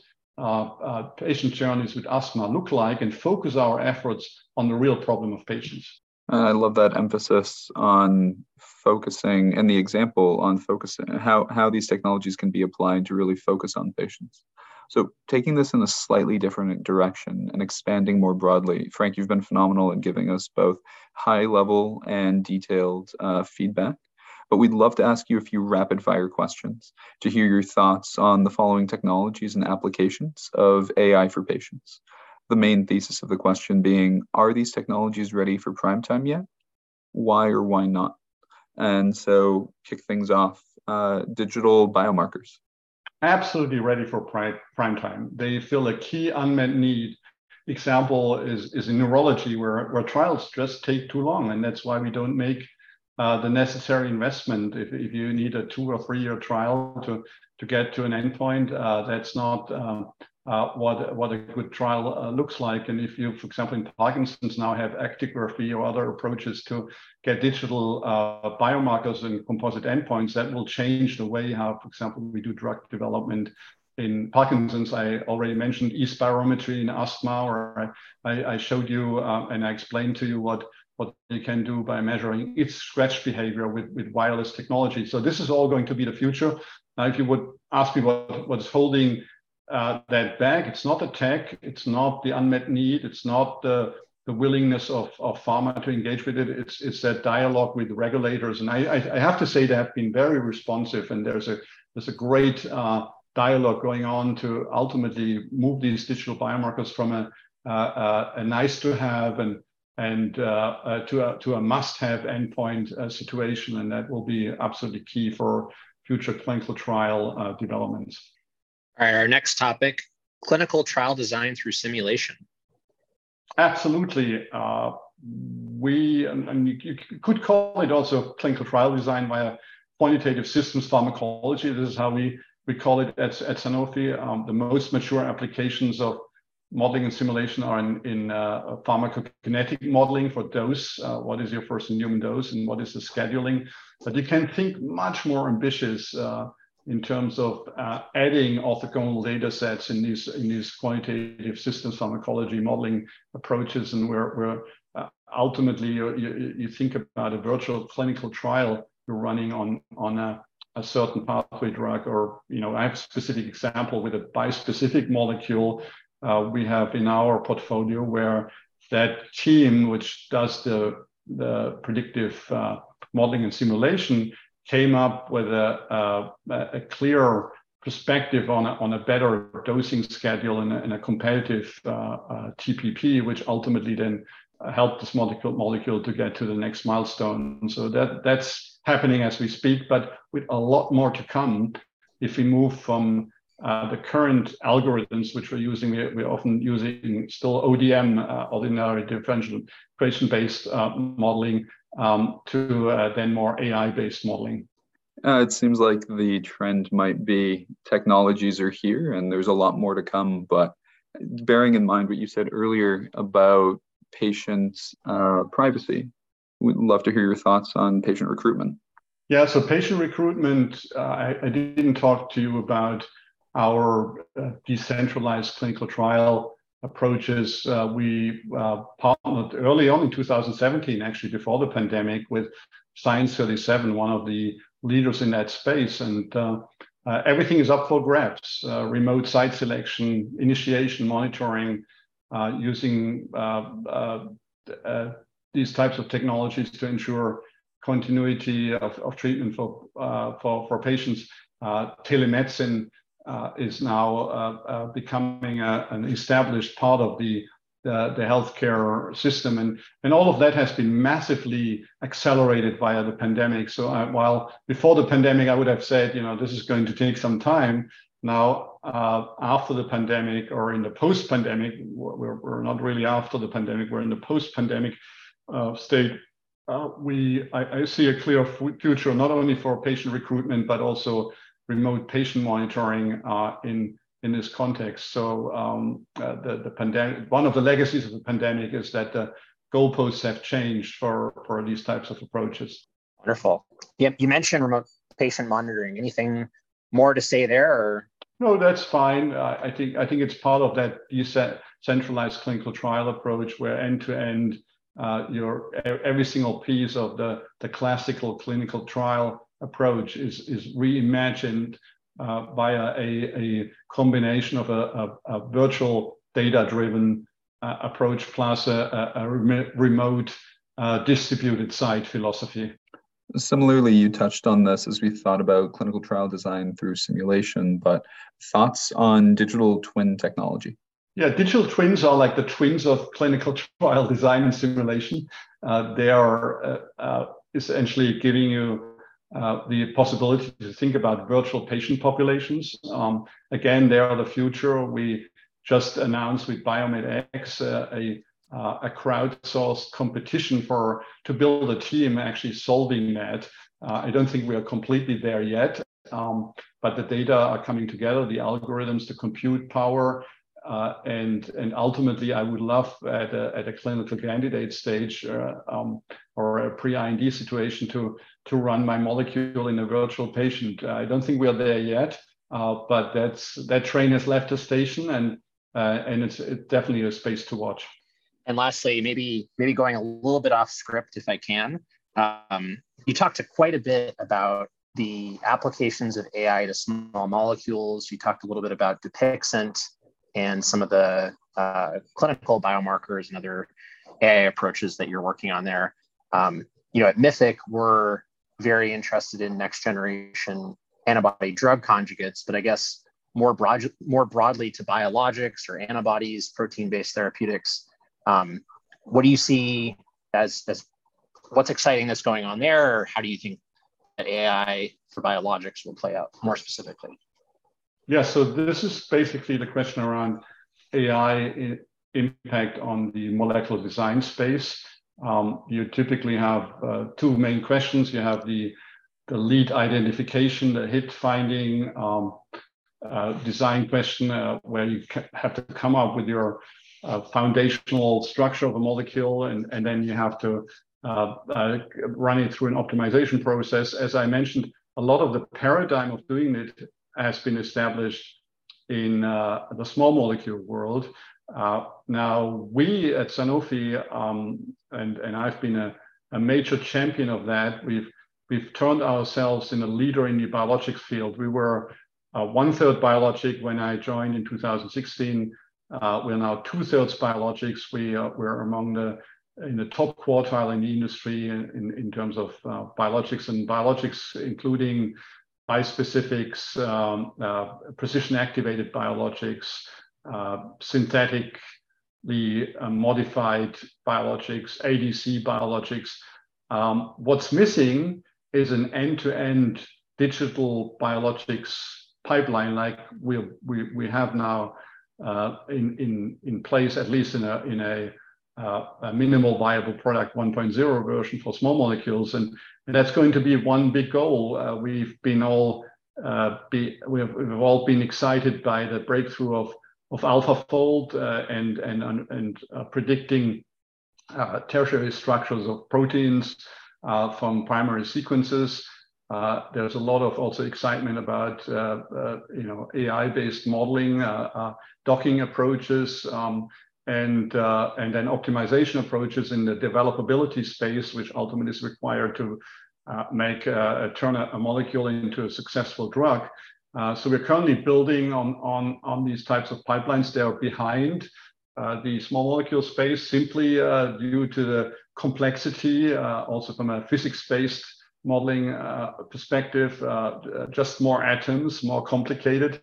patient journeys with asthma look like and focus our efforts on the real problem of patients. I love that emphasis on focusing and the example on focusing how, how these technologies can be applied to really focus on patients. So, taking this in a slightly different direction and expanding more broadly, Frank, you've been phenomenal in giving us both high level and detailed uh, feedback but we'd love to ask you a few rapid fire questions to hear your thoughts on the following technologies and applications of AI for patients. The main thesis of the question being Are these technologies ready for prime time yet? Why or why not? And so, kick things off uh, digital biomarkers. Absolutely ready for prime, prime time. They fill a key unmet need example is, is in neurology where, where trials just take too long and that's why we don't make uh, the necessary investment. If, if you need a two or three year trial to, to get to an endpoint, uh, that's not um, uh, what, what a good trial uh, looks like. And if you, for example, in Parkinson's now have actigraphy or other approaches to get digital uh, biomarkers and composite endpoints, that will change the way how, for example, we do drug development in Parkinson's, I already mentioned e-spirometry in asthma, or I, I showed you uh, and I explained to you what what you can do by measuring its scratch behavior with, with wireless technology. So this is all going to be the future. Now, if you would ask me what, what is holding uh, that back, it's not the tech, it's not the unmet need, it's not the, the willingness of, of pharma to engage with it. It's, it's that dialogue with regulators. And I, I, I have to say they have been very responsive and there's a, there's a great uh, dialogue going on to ultimately move these digital biomarkers from a, uh, a nice to have and and uh, uh, to, a, to a must-have endpoint uh, situation, and that will be absolutely key for future clinical trial developments. All right, our next topic, clinical trial design through simulation? Absolutely. Uh, we, and, and you, you, could call it also clinical trial design via quantitative systems pharmacology. This is how we, we call it at, at Sanofi. Um, the most mature applications of modeling and simulation are in, in uh, pharmacokinetic modeling for dose. Uh, what is your first in human dose and what is the scheduling? But you can think much more ambitious uh, in terms of uh, adding orthogonal data sets in these in these quantitative systems pharmacology modeling approaches, and where where uh, ultimately you, you, you think about a virtual clinical trial you're running on on a, a certain pathway drug, or you know I have a specific example with a bispecific molecule uh, we have in our portfolio where that team which does the the predictive uh, modeling and simulation came up with a, a, a clear perspective on a, on a better dosing schedule and a, and a competitive uh, uh, TPP, which ultimately then helped this molecule, molecule to get to the next milestone. So that that's happening as we speak, but with a lot more to come if we move from uh, the current algorithms which we're using, we're, often using still ODE, uh, ordinary differential equation based uh, modeling, um, to uh, then more AI based modeling? Uh, it seems like the trend might be technologies are here and there's a lot more to come. But bearing in mind what you said earlier about patients' uh, privacy, we'd love to hear your thoughts on patient recruitment. Yeah, so patient recruitment, uh, I, I, didn't talk to you about our uh, decentralized clinical trial approaches. Uh, we uh, partnered early on in 2017, actually before the pandemic, with Science 37, one of the leaders in that space. And uh, uh, everything is up for grabs uh, remote site selection, initiation, monitoring, using these types of technologies to ensure continuity of, of treatment for, for, for patients. telemedicine uh, is now uh, uh, becoming a, an established part of the, the, the healthcare system. And, and all of that has been massively accelerated via the pandemic. So I, while before the pandemic, I would have said, you know, this is going to take some time. Now, uh, after the pandemic or in the post pandemic, we're, we're not really after the pandemic, we're in the post pandemic uh, state. Uh, we I, I, see a clear future not only for patient recruitment but also remote patient monitoring uh, in in this context. So um, uh, the the pandemic, one of the legacies of the pandemic is that the goalposts have changed for for these types of approaches. Wonderful. Yep, you mentioned remote patient monitoring. Anything more to say there? Or? No, that's fine. Uh, I think I think it's part of that you said centralized clinical trial approach where end to end. your every single piece of the, the classical clinical trial approach is, is reimagined uh, via a, a combination of a, a, a virtual data-driven uh, approach plus a, a remote uh, distributed site philosophy. Similarly, you touched on this as we thought about clinical trial design through simulation, but thoughts on digital twin technology? Yeah, digital twins are like the twins of clinical trial design and simulation. Uh, they are uh, uh, essentially giving you uh, the possibility to think about virtual patient populations. Um, again, they are the future. We just announced with Biomed X uh, a uh, a crowdsourced competition for to build a team actually solving that. Uh, I don't think we are completely there yet, um, but the data are coming together, the algorithms, the compute power, uh, and and ultimately, I would love at a, at a clinical candidate stage uh, um, or a pre-IND situation to to run my molecule in a virtual patient. I don't think we are there yet, uh, but that's that train has left the station, and uh, and it's, it's definitely a space to watch. And lastly, maybe maybe going a little bit off script, if I can, um, you talked to quite a bit about the applications of AI to small molecules. You talked a little bit about Dupixent and some of the uh, clinical biomarkers and other AI approaches that you're working on there. Um, you know, at Mythic, we're very interested in next generation antibody drug conjugates, but I guess more broad, more broadly to biologics or antibodies, protein-based therapeutics. Um, what do you see as, as what's exciting that's going on there, or how do you think that AI for biologics will play out more specifically? Yeah, so this is basically the question around AI impact on the molecular design space. Um, you typically have uh, two main questions. You have the, the lead identification, the hit finding um, uh, design question, uh, where you have to come up with your uh, foundational structure of a molecule, and, and then you have to uh, uh, run it through an optimization process. As I mentioned, a lot of the paradigm of doing it has been established in uh, the small molecule world. Uh, now, we at Sanofi, um, and, and I've been a, a, major champion of that, we've, we've turned ourselves in a leader in the biologics field. We were uh, one third biologic when I joined in 2016. Uh, we're now two thirds biologics. We, we're among the in the top quartile in the industry in, in, in terms of uh, biologics and biologics, including bispecifics, um, uh, precision activated biologics, uh, synthetically uh, modified biologics, ADC biologics. Um, what's missing is an end to end digital biologics pipeline like we, we, we have now uh, in, in, in place, at least in a, in a uh, a minimal viable product 1.0 version for small molecules. And, and that's going to be one big goal. Uh, we've been all uh, be, we've, we've, all been excited by the breakthrough of, of AlphaFold uh, and, and, and uh, predicting uh, tertiary structures of proteins from primary sequences. there's a lot of also excitement about you know AI-based modeling, docking approaches, um, and uh, and then optimization approaches in the developability space, which ultimately is required to uh, make uh, turn a, a, molecule into a successful drug. Uh, so we're currently building on on on these types of pipelines. They are behind uh, the small molecule space simply uh, due to the complexity, also from a physics-based modeling perspective. just more atoms, more complicated.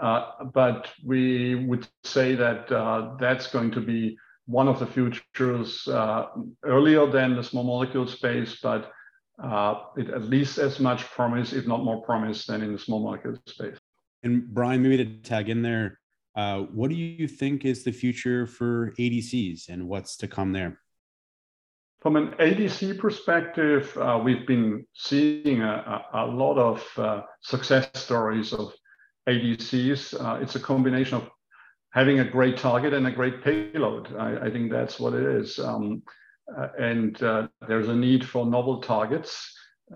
Uh, but we would say that uh, that's going to be one of the futures uh, earlier than the small molecule space, but it at least as much promise, if not more promise, than in the small molecule space. And Brian, maybe to tag in there, uh, what do you think is the future for ADCs and what's to come there? From an ADC perspective, uh, we've been seeing a, a, a lot of uh, success stories of ADCs. Uh, it's a combination of having a great target and a great payload. I, I think that's what it is. Um, uh, and uh, there's a need for novel targets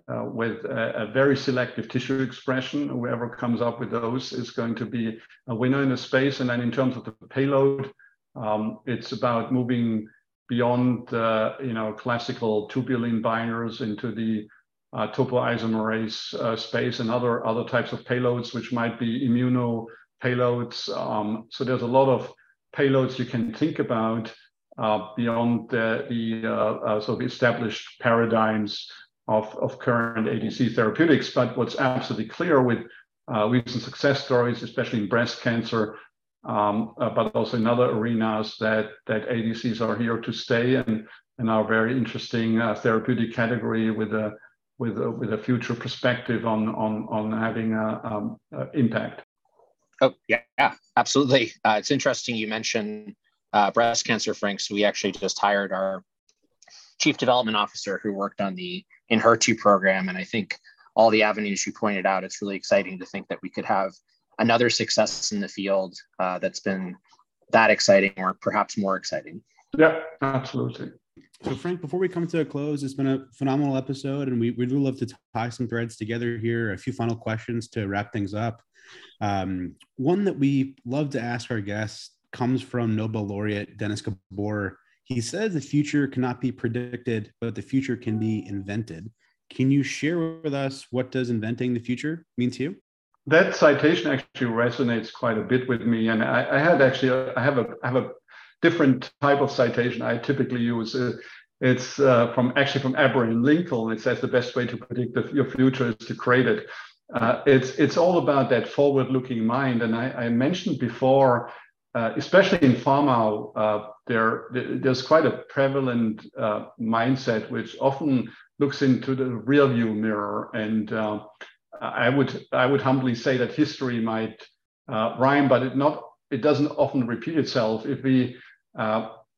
uh, with a, a, very selective tissue expression. Whoever comes up with those is going to be a winner in the space. And then in terms of the payload, um, it's about moving beyond you know classical tubulin binders into the uh, topoisomerase uh, space and other, other types of payloads, which might be immuno payloads. Um, so there's a lot of payloads you can think about uh, beyond the, the uh, uh, sort of established paradigms of, of current ADC therapeutics. But what's absolutely clear with uh, recent success stories, especially in breast cancer, um, but also in other arenas, that, that ADCs are here to stay and, and are a very interesting therapeutic category with a with a, with a future perspective on on on having a, um, impact. Oh yeah, yeah absolutely. Uh, it's interesting you mentioned uh, breast cancer, Frank. So we actually just hired our chief development officer who worked on the Enhertu program, and I think all the avenues you pointed out, it's really exciting to think that we could have another success in the field uh, that's been that exciting, or perhaps more exciting. Yeah, absolutely. So, Frank, before we come to a close, it's been a phenomenal episode, and we would love to tie some threads together here. A few final questions to wrap things up. Um, one that we love to ask our guests comes from Nobel laureate Dennis Gabor. He says the future cannot be predicted, but the future can be invented. Can you share with us what does inventing the future mean to you? That citation actually resonates quite a bit with me, and I, I had actually I have a I have a different type of citation I typically use. Uh, it's uh, from actually from Abraham Lincoln. It says the best way to predict the, your future is to create it. Uh, it's it's all about that forward-looking mind. And I, I mentioned before, uh, especially in pharma, uh, there there's quite a prevalent uh, mindset which often looks into the rear view mirror. And I would I would humbly say that history might rhyme, but it not it doesn't often repeat itself. If we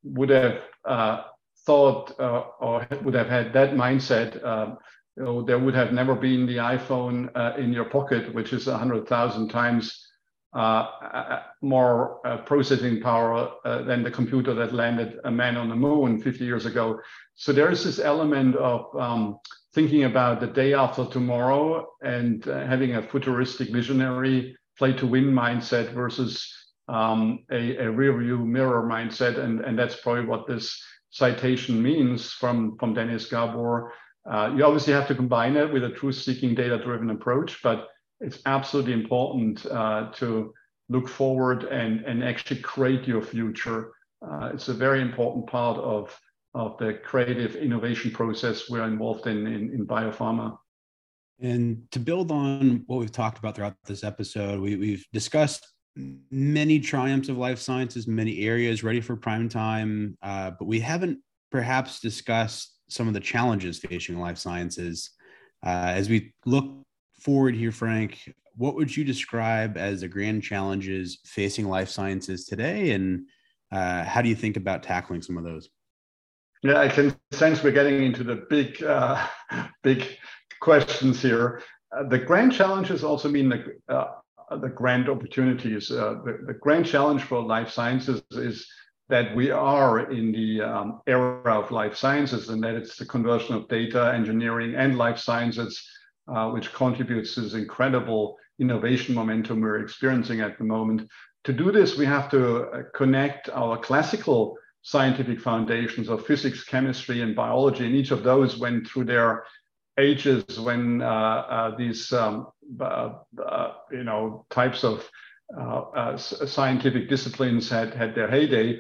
would have uh, thought uh, or would have had that mindset, um, you know, there would have never been the iPhone uh, in your pocket, which is hundred thousand times uh, more processing power than the computer that landed a man on the moon 50 years ago. So there is this element of um, thinking about the day after tomorrow and having a futuristic visionary play to win mindset versus um, a, a, rear view mirror mindset. And, and that's probably what this citation means from, from Dennis Gabor. Uh, you obviously have to combine it with a truth seeking data driven approach, but it's absolutely important uh, to look forward and, and actually create your future. Uh, it's a very important part of, of the creative innovation process we're involved in, in, in biopharma. And to build on what we've talked about throughout this episode, we, we've discussed many triumphs of life sciences, many areas ready for prime time, uh, but we haven't perhaps discussed some of the challenges facing life sciences. Uh, as we look forward here, Frank, what would you describe as the grand challenges facing life sciences today, and uh, how do you think about tackling some of those? Yeah, I can sense we're getting into the big, uh, (laughs) big questions here. Uh, the grand challenges also mean the uh, the grand opportunities. Uh, the, the, grand challenge for life sciences is that we are in the um, era of life sciences and that it's the conversion of data engineering and life sciences uh, which contributes to this incredible innovation momentum we're experiencing at the moment. To do this, we have to uh, connect our classical scientific foundations of physics, chemistry, and biology, and each of those went through their ages when uh, uh, these um, uh, you know types of scientific disciplines had had their heyday.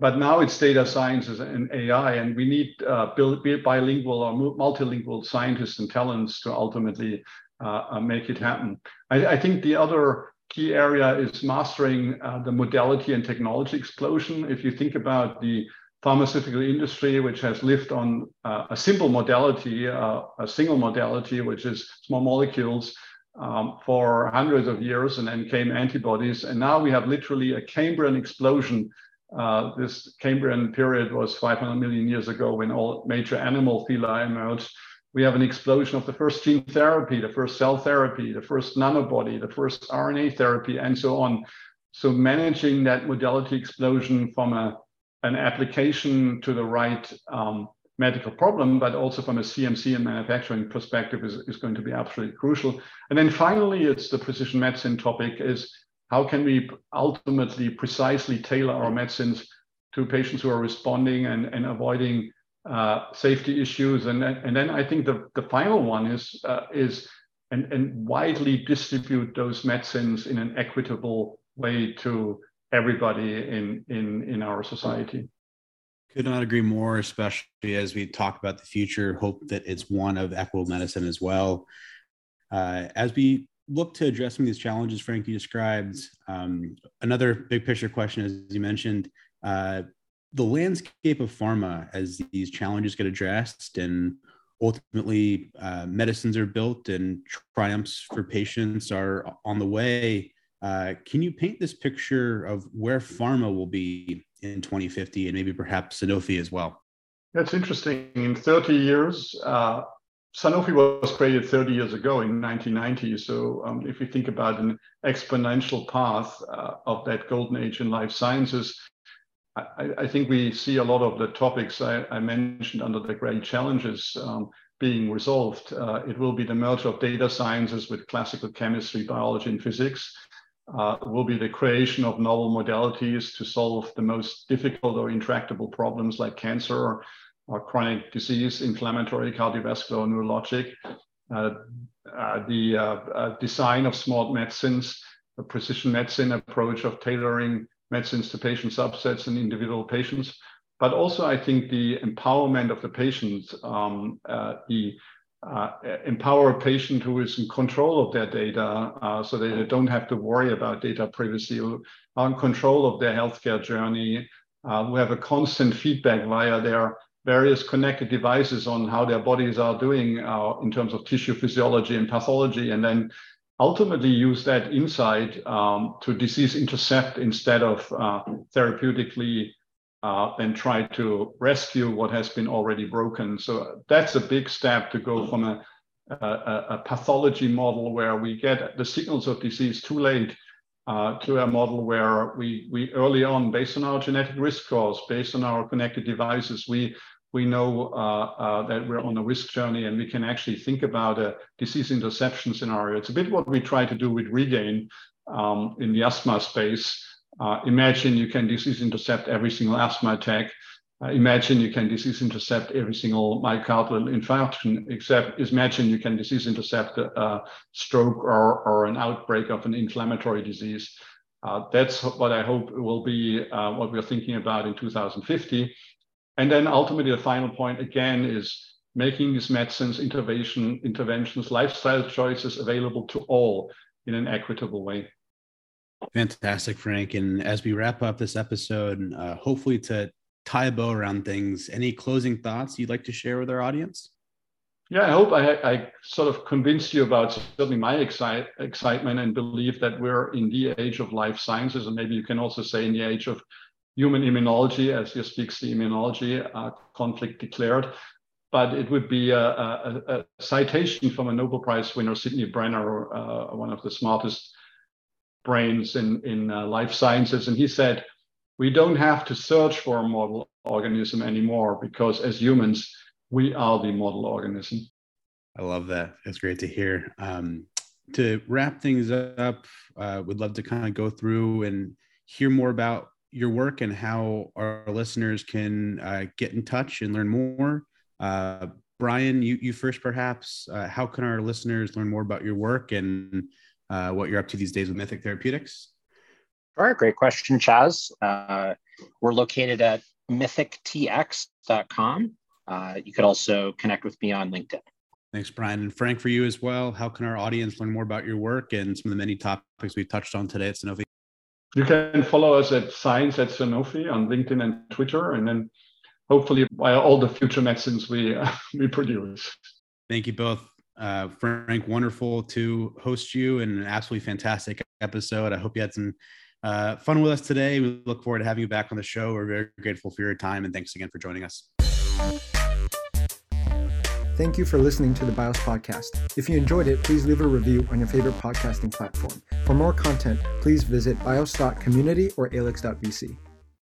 But now it's data sciences and AI, and we need bilingual or multilingual scientists and talents to ultimately make it happen. I, I think the other key area is mastering uh, the modality and technology explosion. If you think about the pharmaceutical industry, which has lived on uh, a simple modality, uh, a single modality, which is small molecules, um, for hundreds of years, and then came antibodies. And now we have literally a Cambrian explosion. Uh, this Cambrian period was 500 million years ago when all major animal phyla emerged. We have an explosion of the first gene therapy, the first cell therapy, the first nanobody, the first RNA therapy, and so on. So managing that modality explosion from a an application to the right um, medical problem, but also from a CMC and manufacturing perspective is, is going to be absolutely crucial. And then finally, it's the precision medicine topic is how can we ultimately precisely tailor our medicines to patients who are responding and, and avoiding uh, safety issues. And, and then I think the, the final one is, uh, is and, and widely distribute those medicines in an equitable way to everybody in in in our society. Could not agree more, especially as we talk about the future. Hope that it's one of equitable medicine as well. Uh, as we look to address some of these challenges Frankie described, um, another big picture question, as you mentioned, uh, the landscape of pharma as these challenges get addressed and ultimately uh, medicines are built and triumphs for patients are on the way uh, can you paint this picture of where pharma will be in 2050 and maybe perhaps Sanofi as well? That's interesting. In 30 years, uh, Sanofi was created 30 years ago in 1990. So um, if we think about an exponential path uh, of that golden age in life sciences, I, I, think we see a lot of the topics I, I mentioned under the great challenges um, being resolved. Uh, it will be the merger of data sciences with classical chemistry, biology, and physics uh, will be the creation of novel modalities to solve the most difficult or intractable problems like cancer or, or chronic disease, inflammatory, cardiovascular, neurologic. Uh, uh, the uh, uh, design of smart medicines, the precision medicine approach of tailoring medicines to patient subsets and individual patients. But also, I think the empowerment of the patients, um, uh, the uh, empower a patient who is in control of their data uh, so that they don't have to worry about data privacy, in control of their healthcare journey, uh, who have a constant feedback via their various connected devices on how their bodies are doing uh, in terms of tissue physiology and pathology, and then ultimately use that insight um, to disease intercept instead of uh, therapeutically uh, and try to rescue what has been already broken. So that's a big step to go from a, a, a pathology model where we get the signals of disease too late uh, to a model where we, we early on, based on our genetic risk scores, based on our connected devices, we we know uh, uh, that we're on a risk journey and we can actually think about a disease interception scenario. It's a bit what we try to do with Regain um, in the asthma space. Uh, imagine you can disease intercept every single asthma attack. Uh, imagine you can disease intercept every single myocardial infarction, except imagine you can disease intercept a, stroke or, or an outbreak of an inflammatory disease. Uh, that's what I hope will be uh, what we're thinking about in 2050. And then ultimately, the final point again is making these medicines, intervention, interventions, lifestyle choices available to all in an equitable way. Fantastic, Frank. And as we wrap up this episode, uh, hopefully to tie a bow around things, any closing thoughts you'd like to share with our audience? Yeah, I hope I, I sort of convinced you about certainly my excite, excitement and belief that we're in the age of life sciences, and maybe you can also say in the age of human immunology, as you speaks the immunology uh, conflict declared. But it would be a, a, a, citation from a Nobel Prize winner, Sidney Brenner, uh, one of the smartest brains in, in uh, life sciences. And he said, we don't have to search for a model organism anymore because as humans, we are the model organism. I love that. That's great to hear. Um, to wrap things up, uh, would love to kind of go through and hear more about your work and how our listeners can uh, get in touch and learn more. Uh, Brian, you, you first, perhaps. Uh, how can our listeners learn more about your work and uh, what you're up to these days with Mythic Therapeutics? All right, great question, Chas. Uh, we're located at mythictx.com. Uh, you could also connect with me on LinkedIn. Thanks, Brian. And Frank, for you as well, how can our audience learn more about your work and some of the many topics we've touched on today at Sanofi? You can follow us at Science at Sanofi on LinkedIn and Twitter, and then hopefully by all the future medicines we uh, (laughs) we produce. Thank you both, uh, Frank. Wonderful to host you, and an absolutely fantastic episode. I hope you had some uh, fun with us today. We look forward to having you back on the show. We're very grateful for your time, and thanks again for joining us. Thank you for listening to the BIOS podcast. If you enjoyed it, please leave a review on your favorite podcasting platform. For more content, please visit bios.community or alix.vc.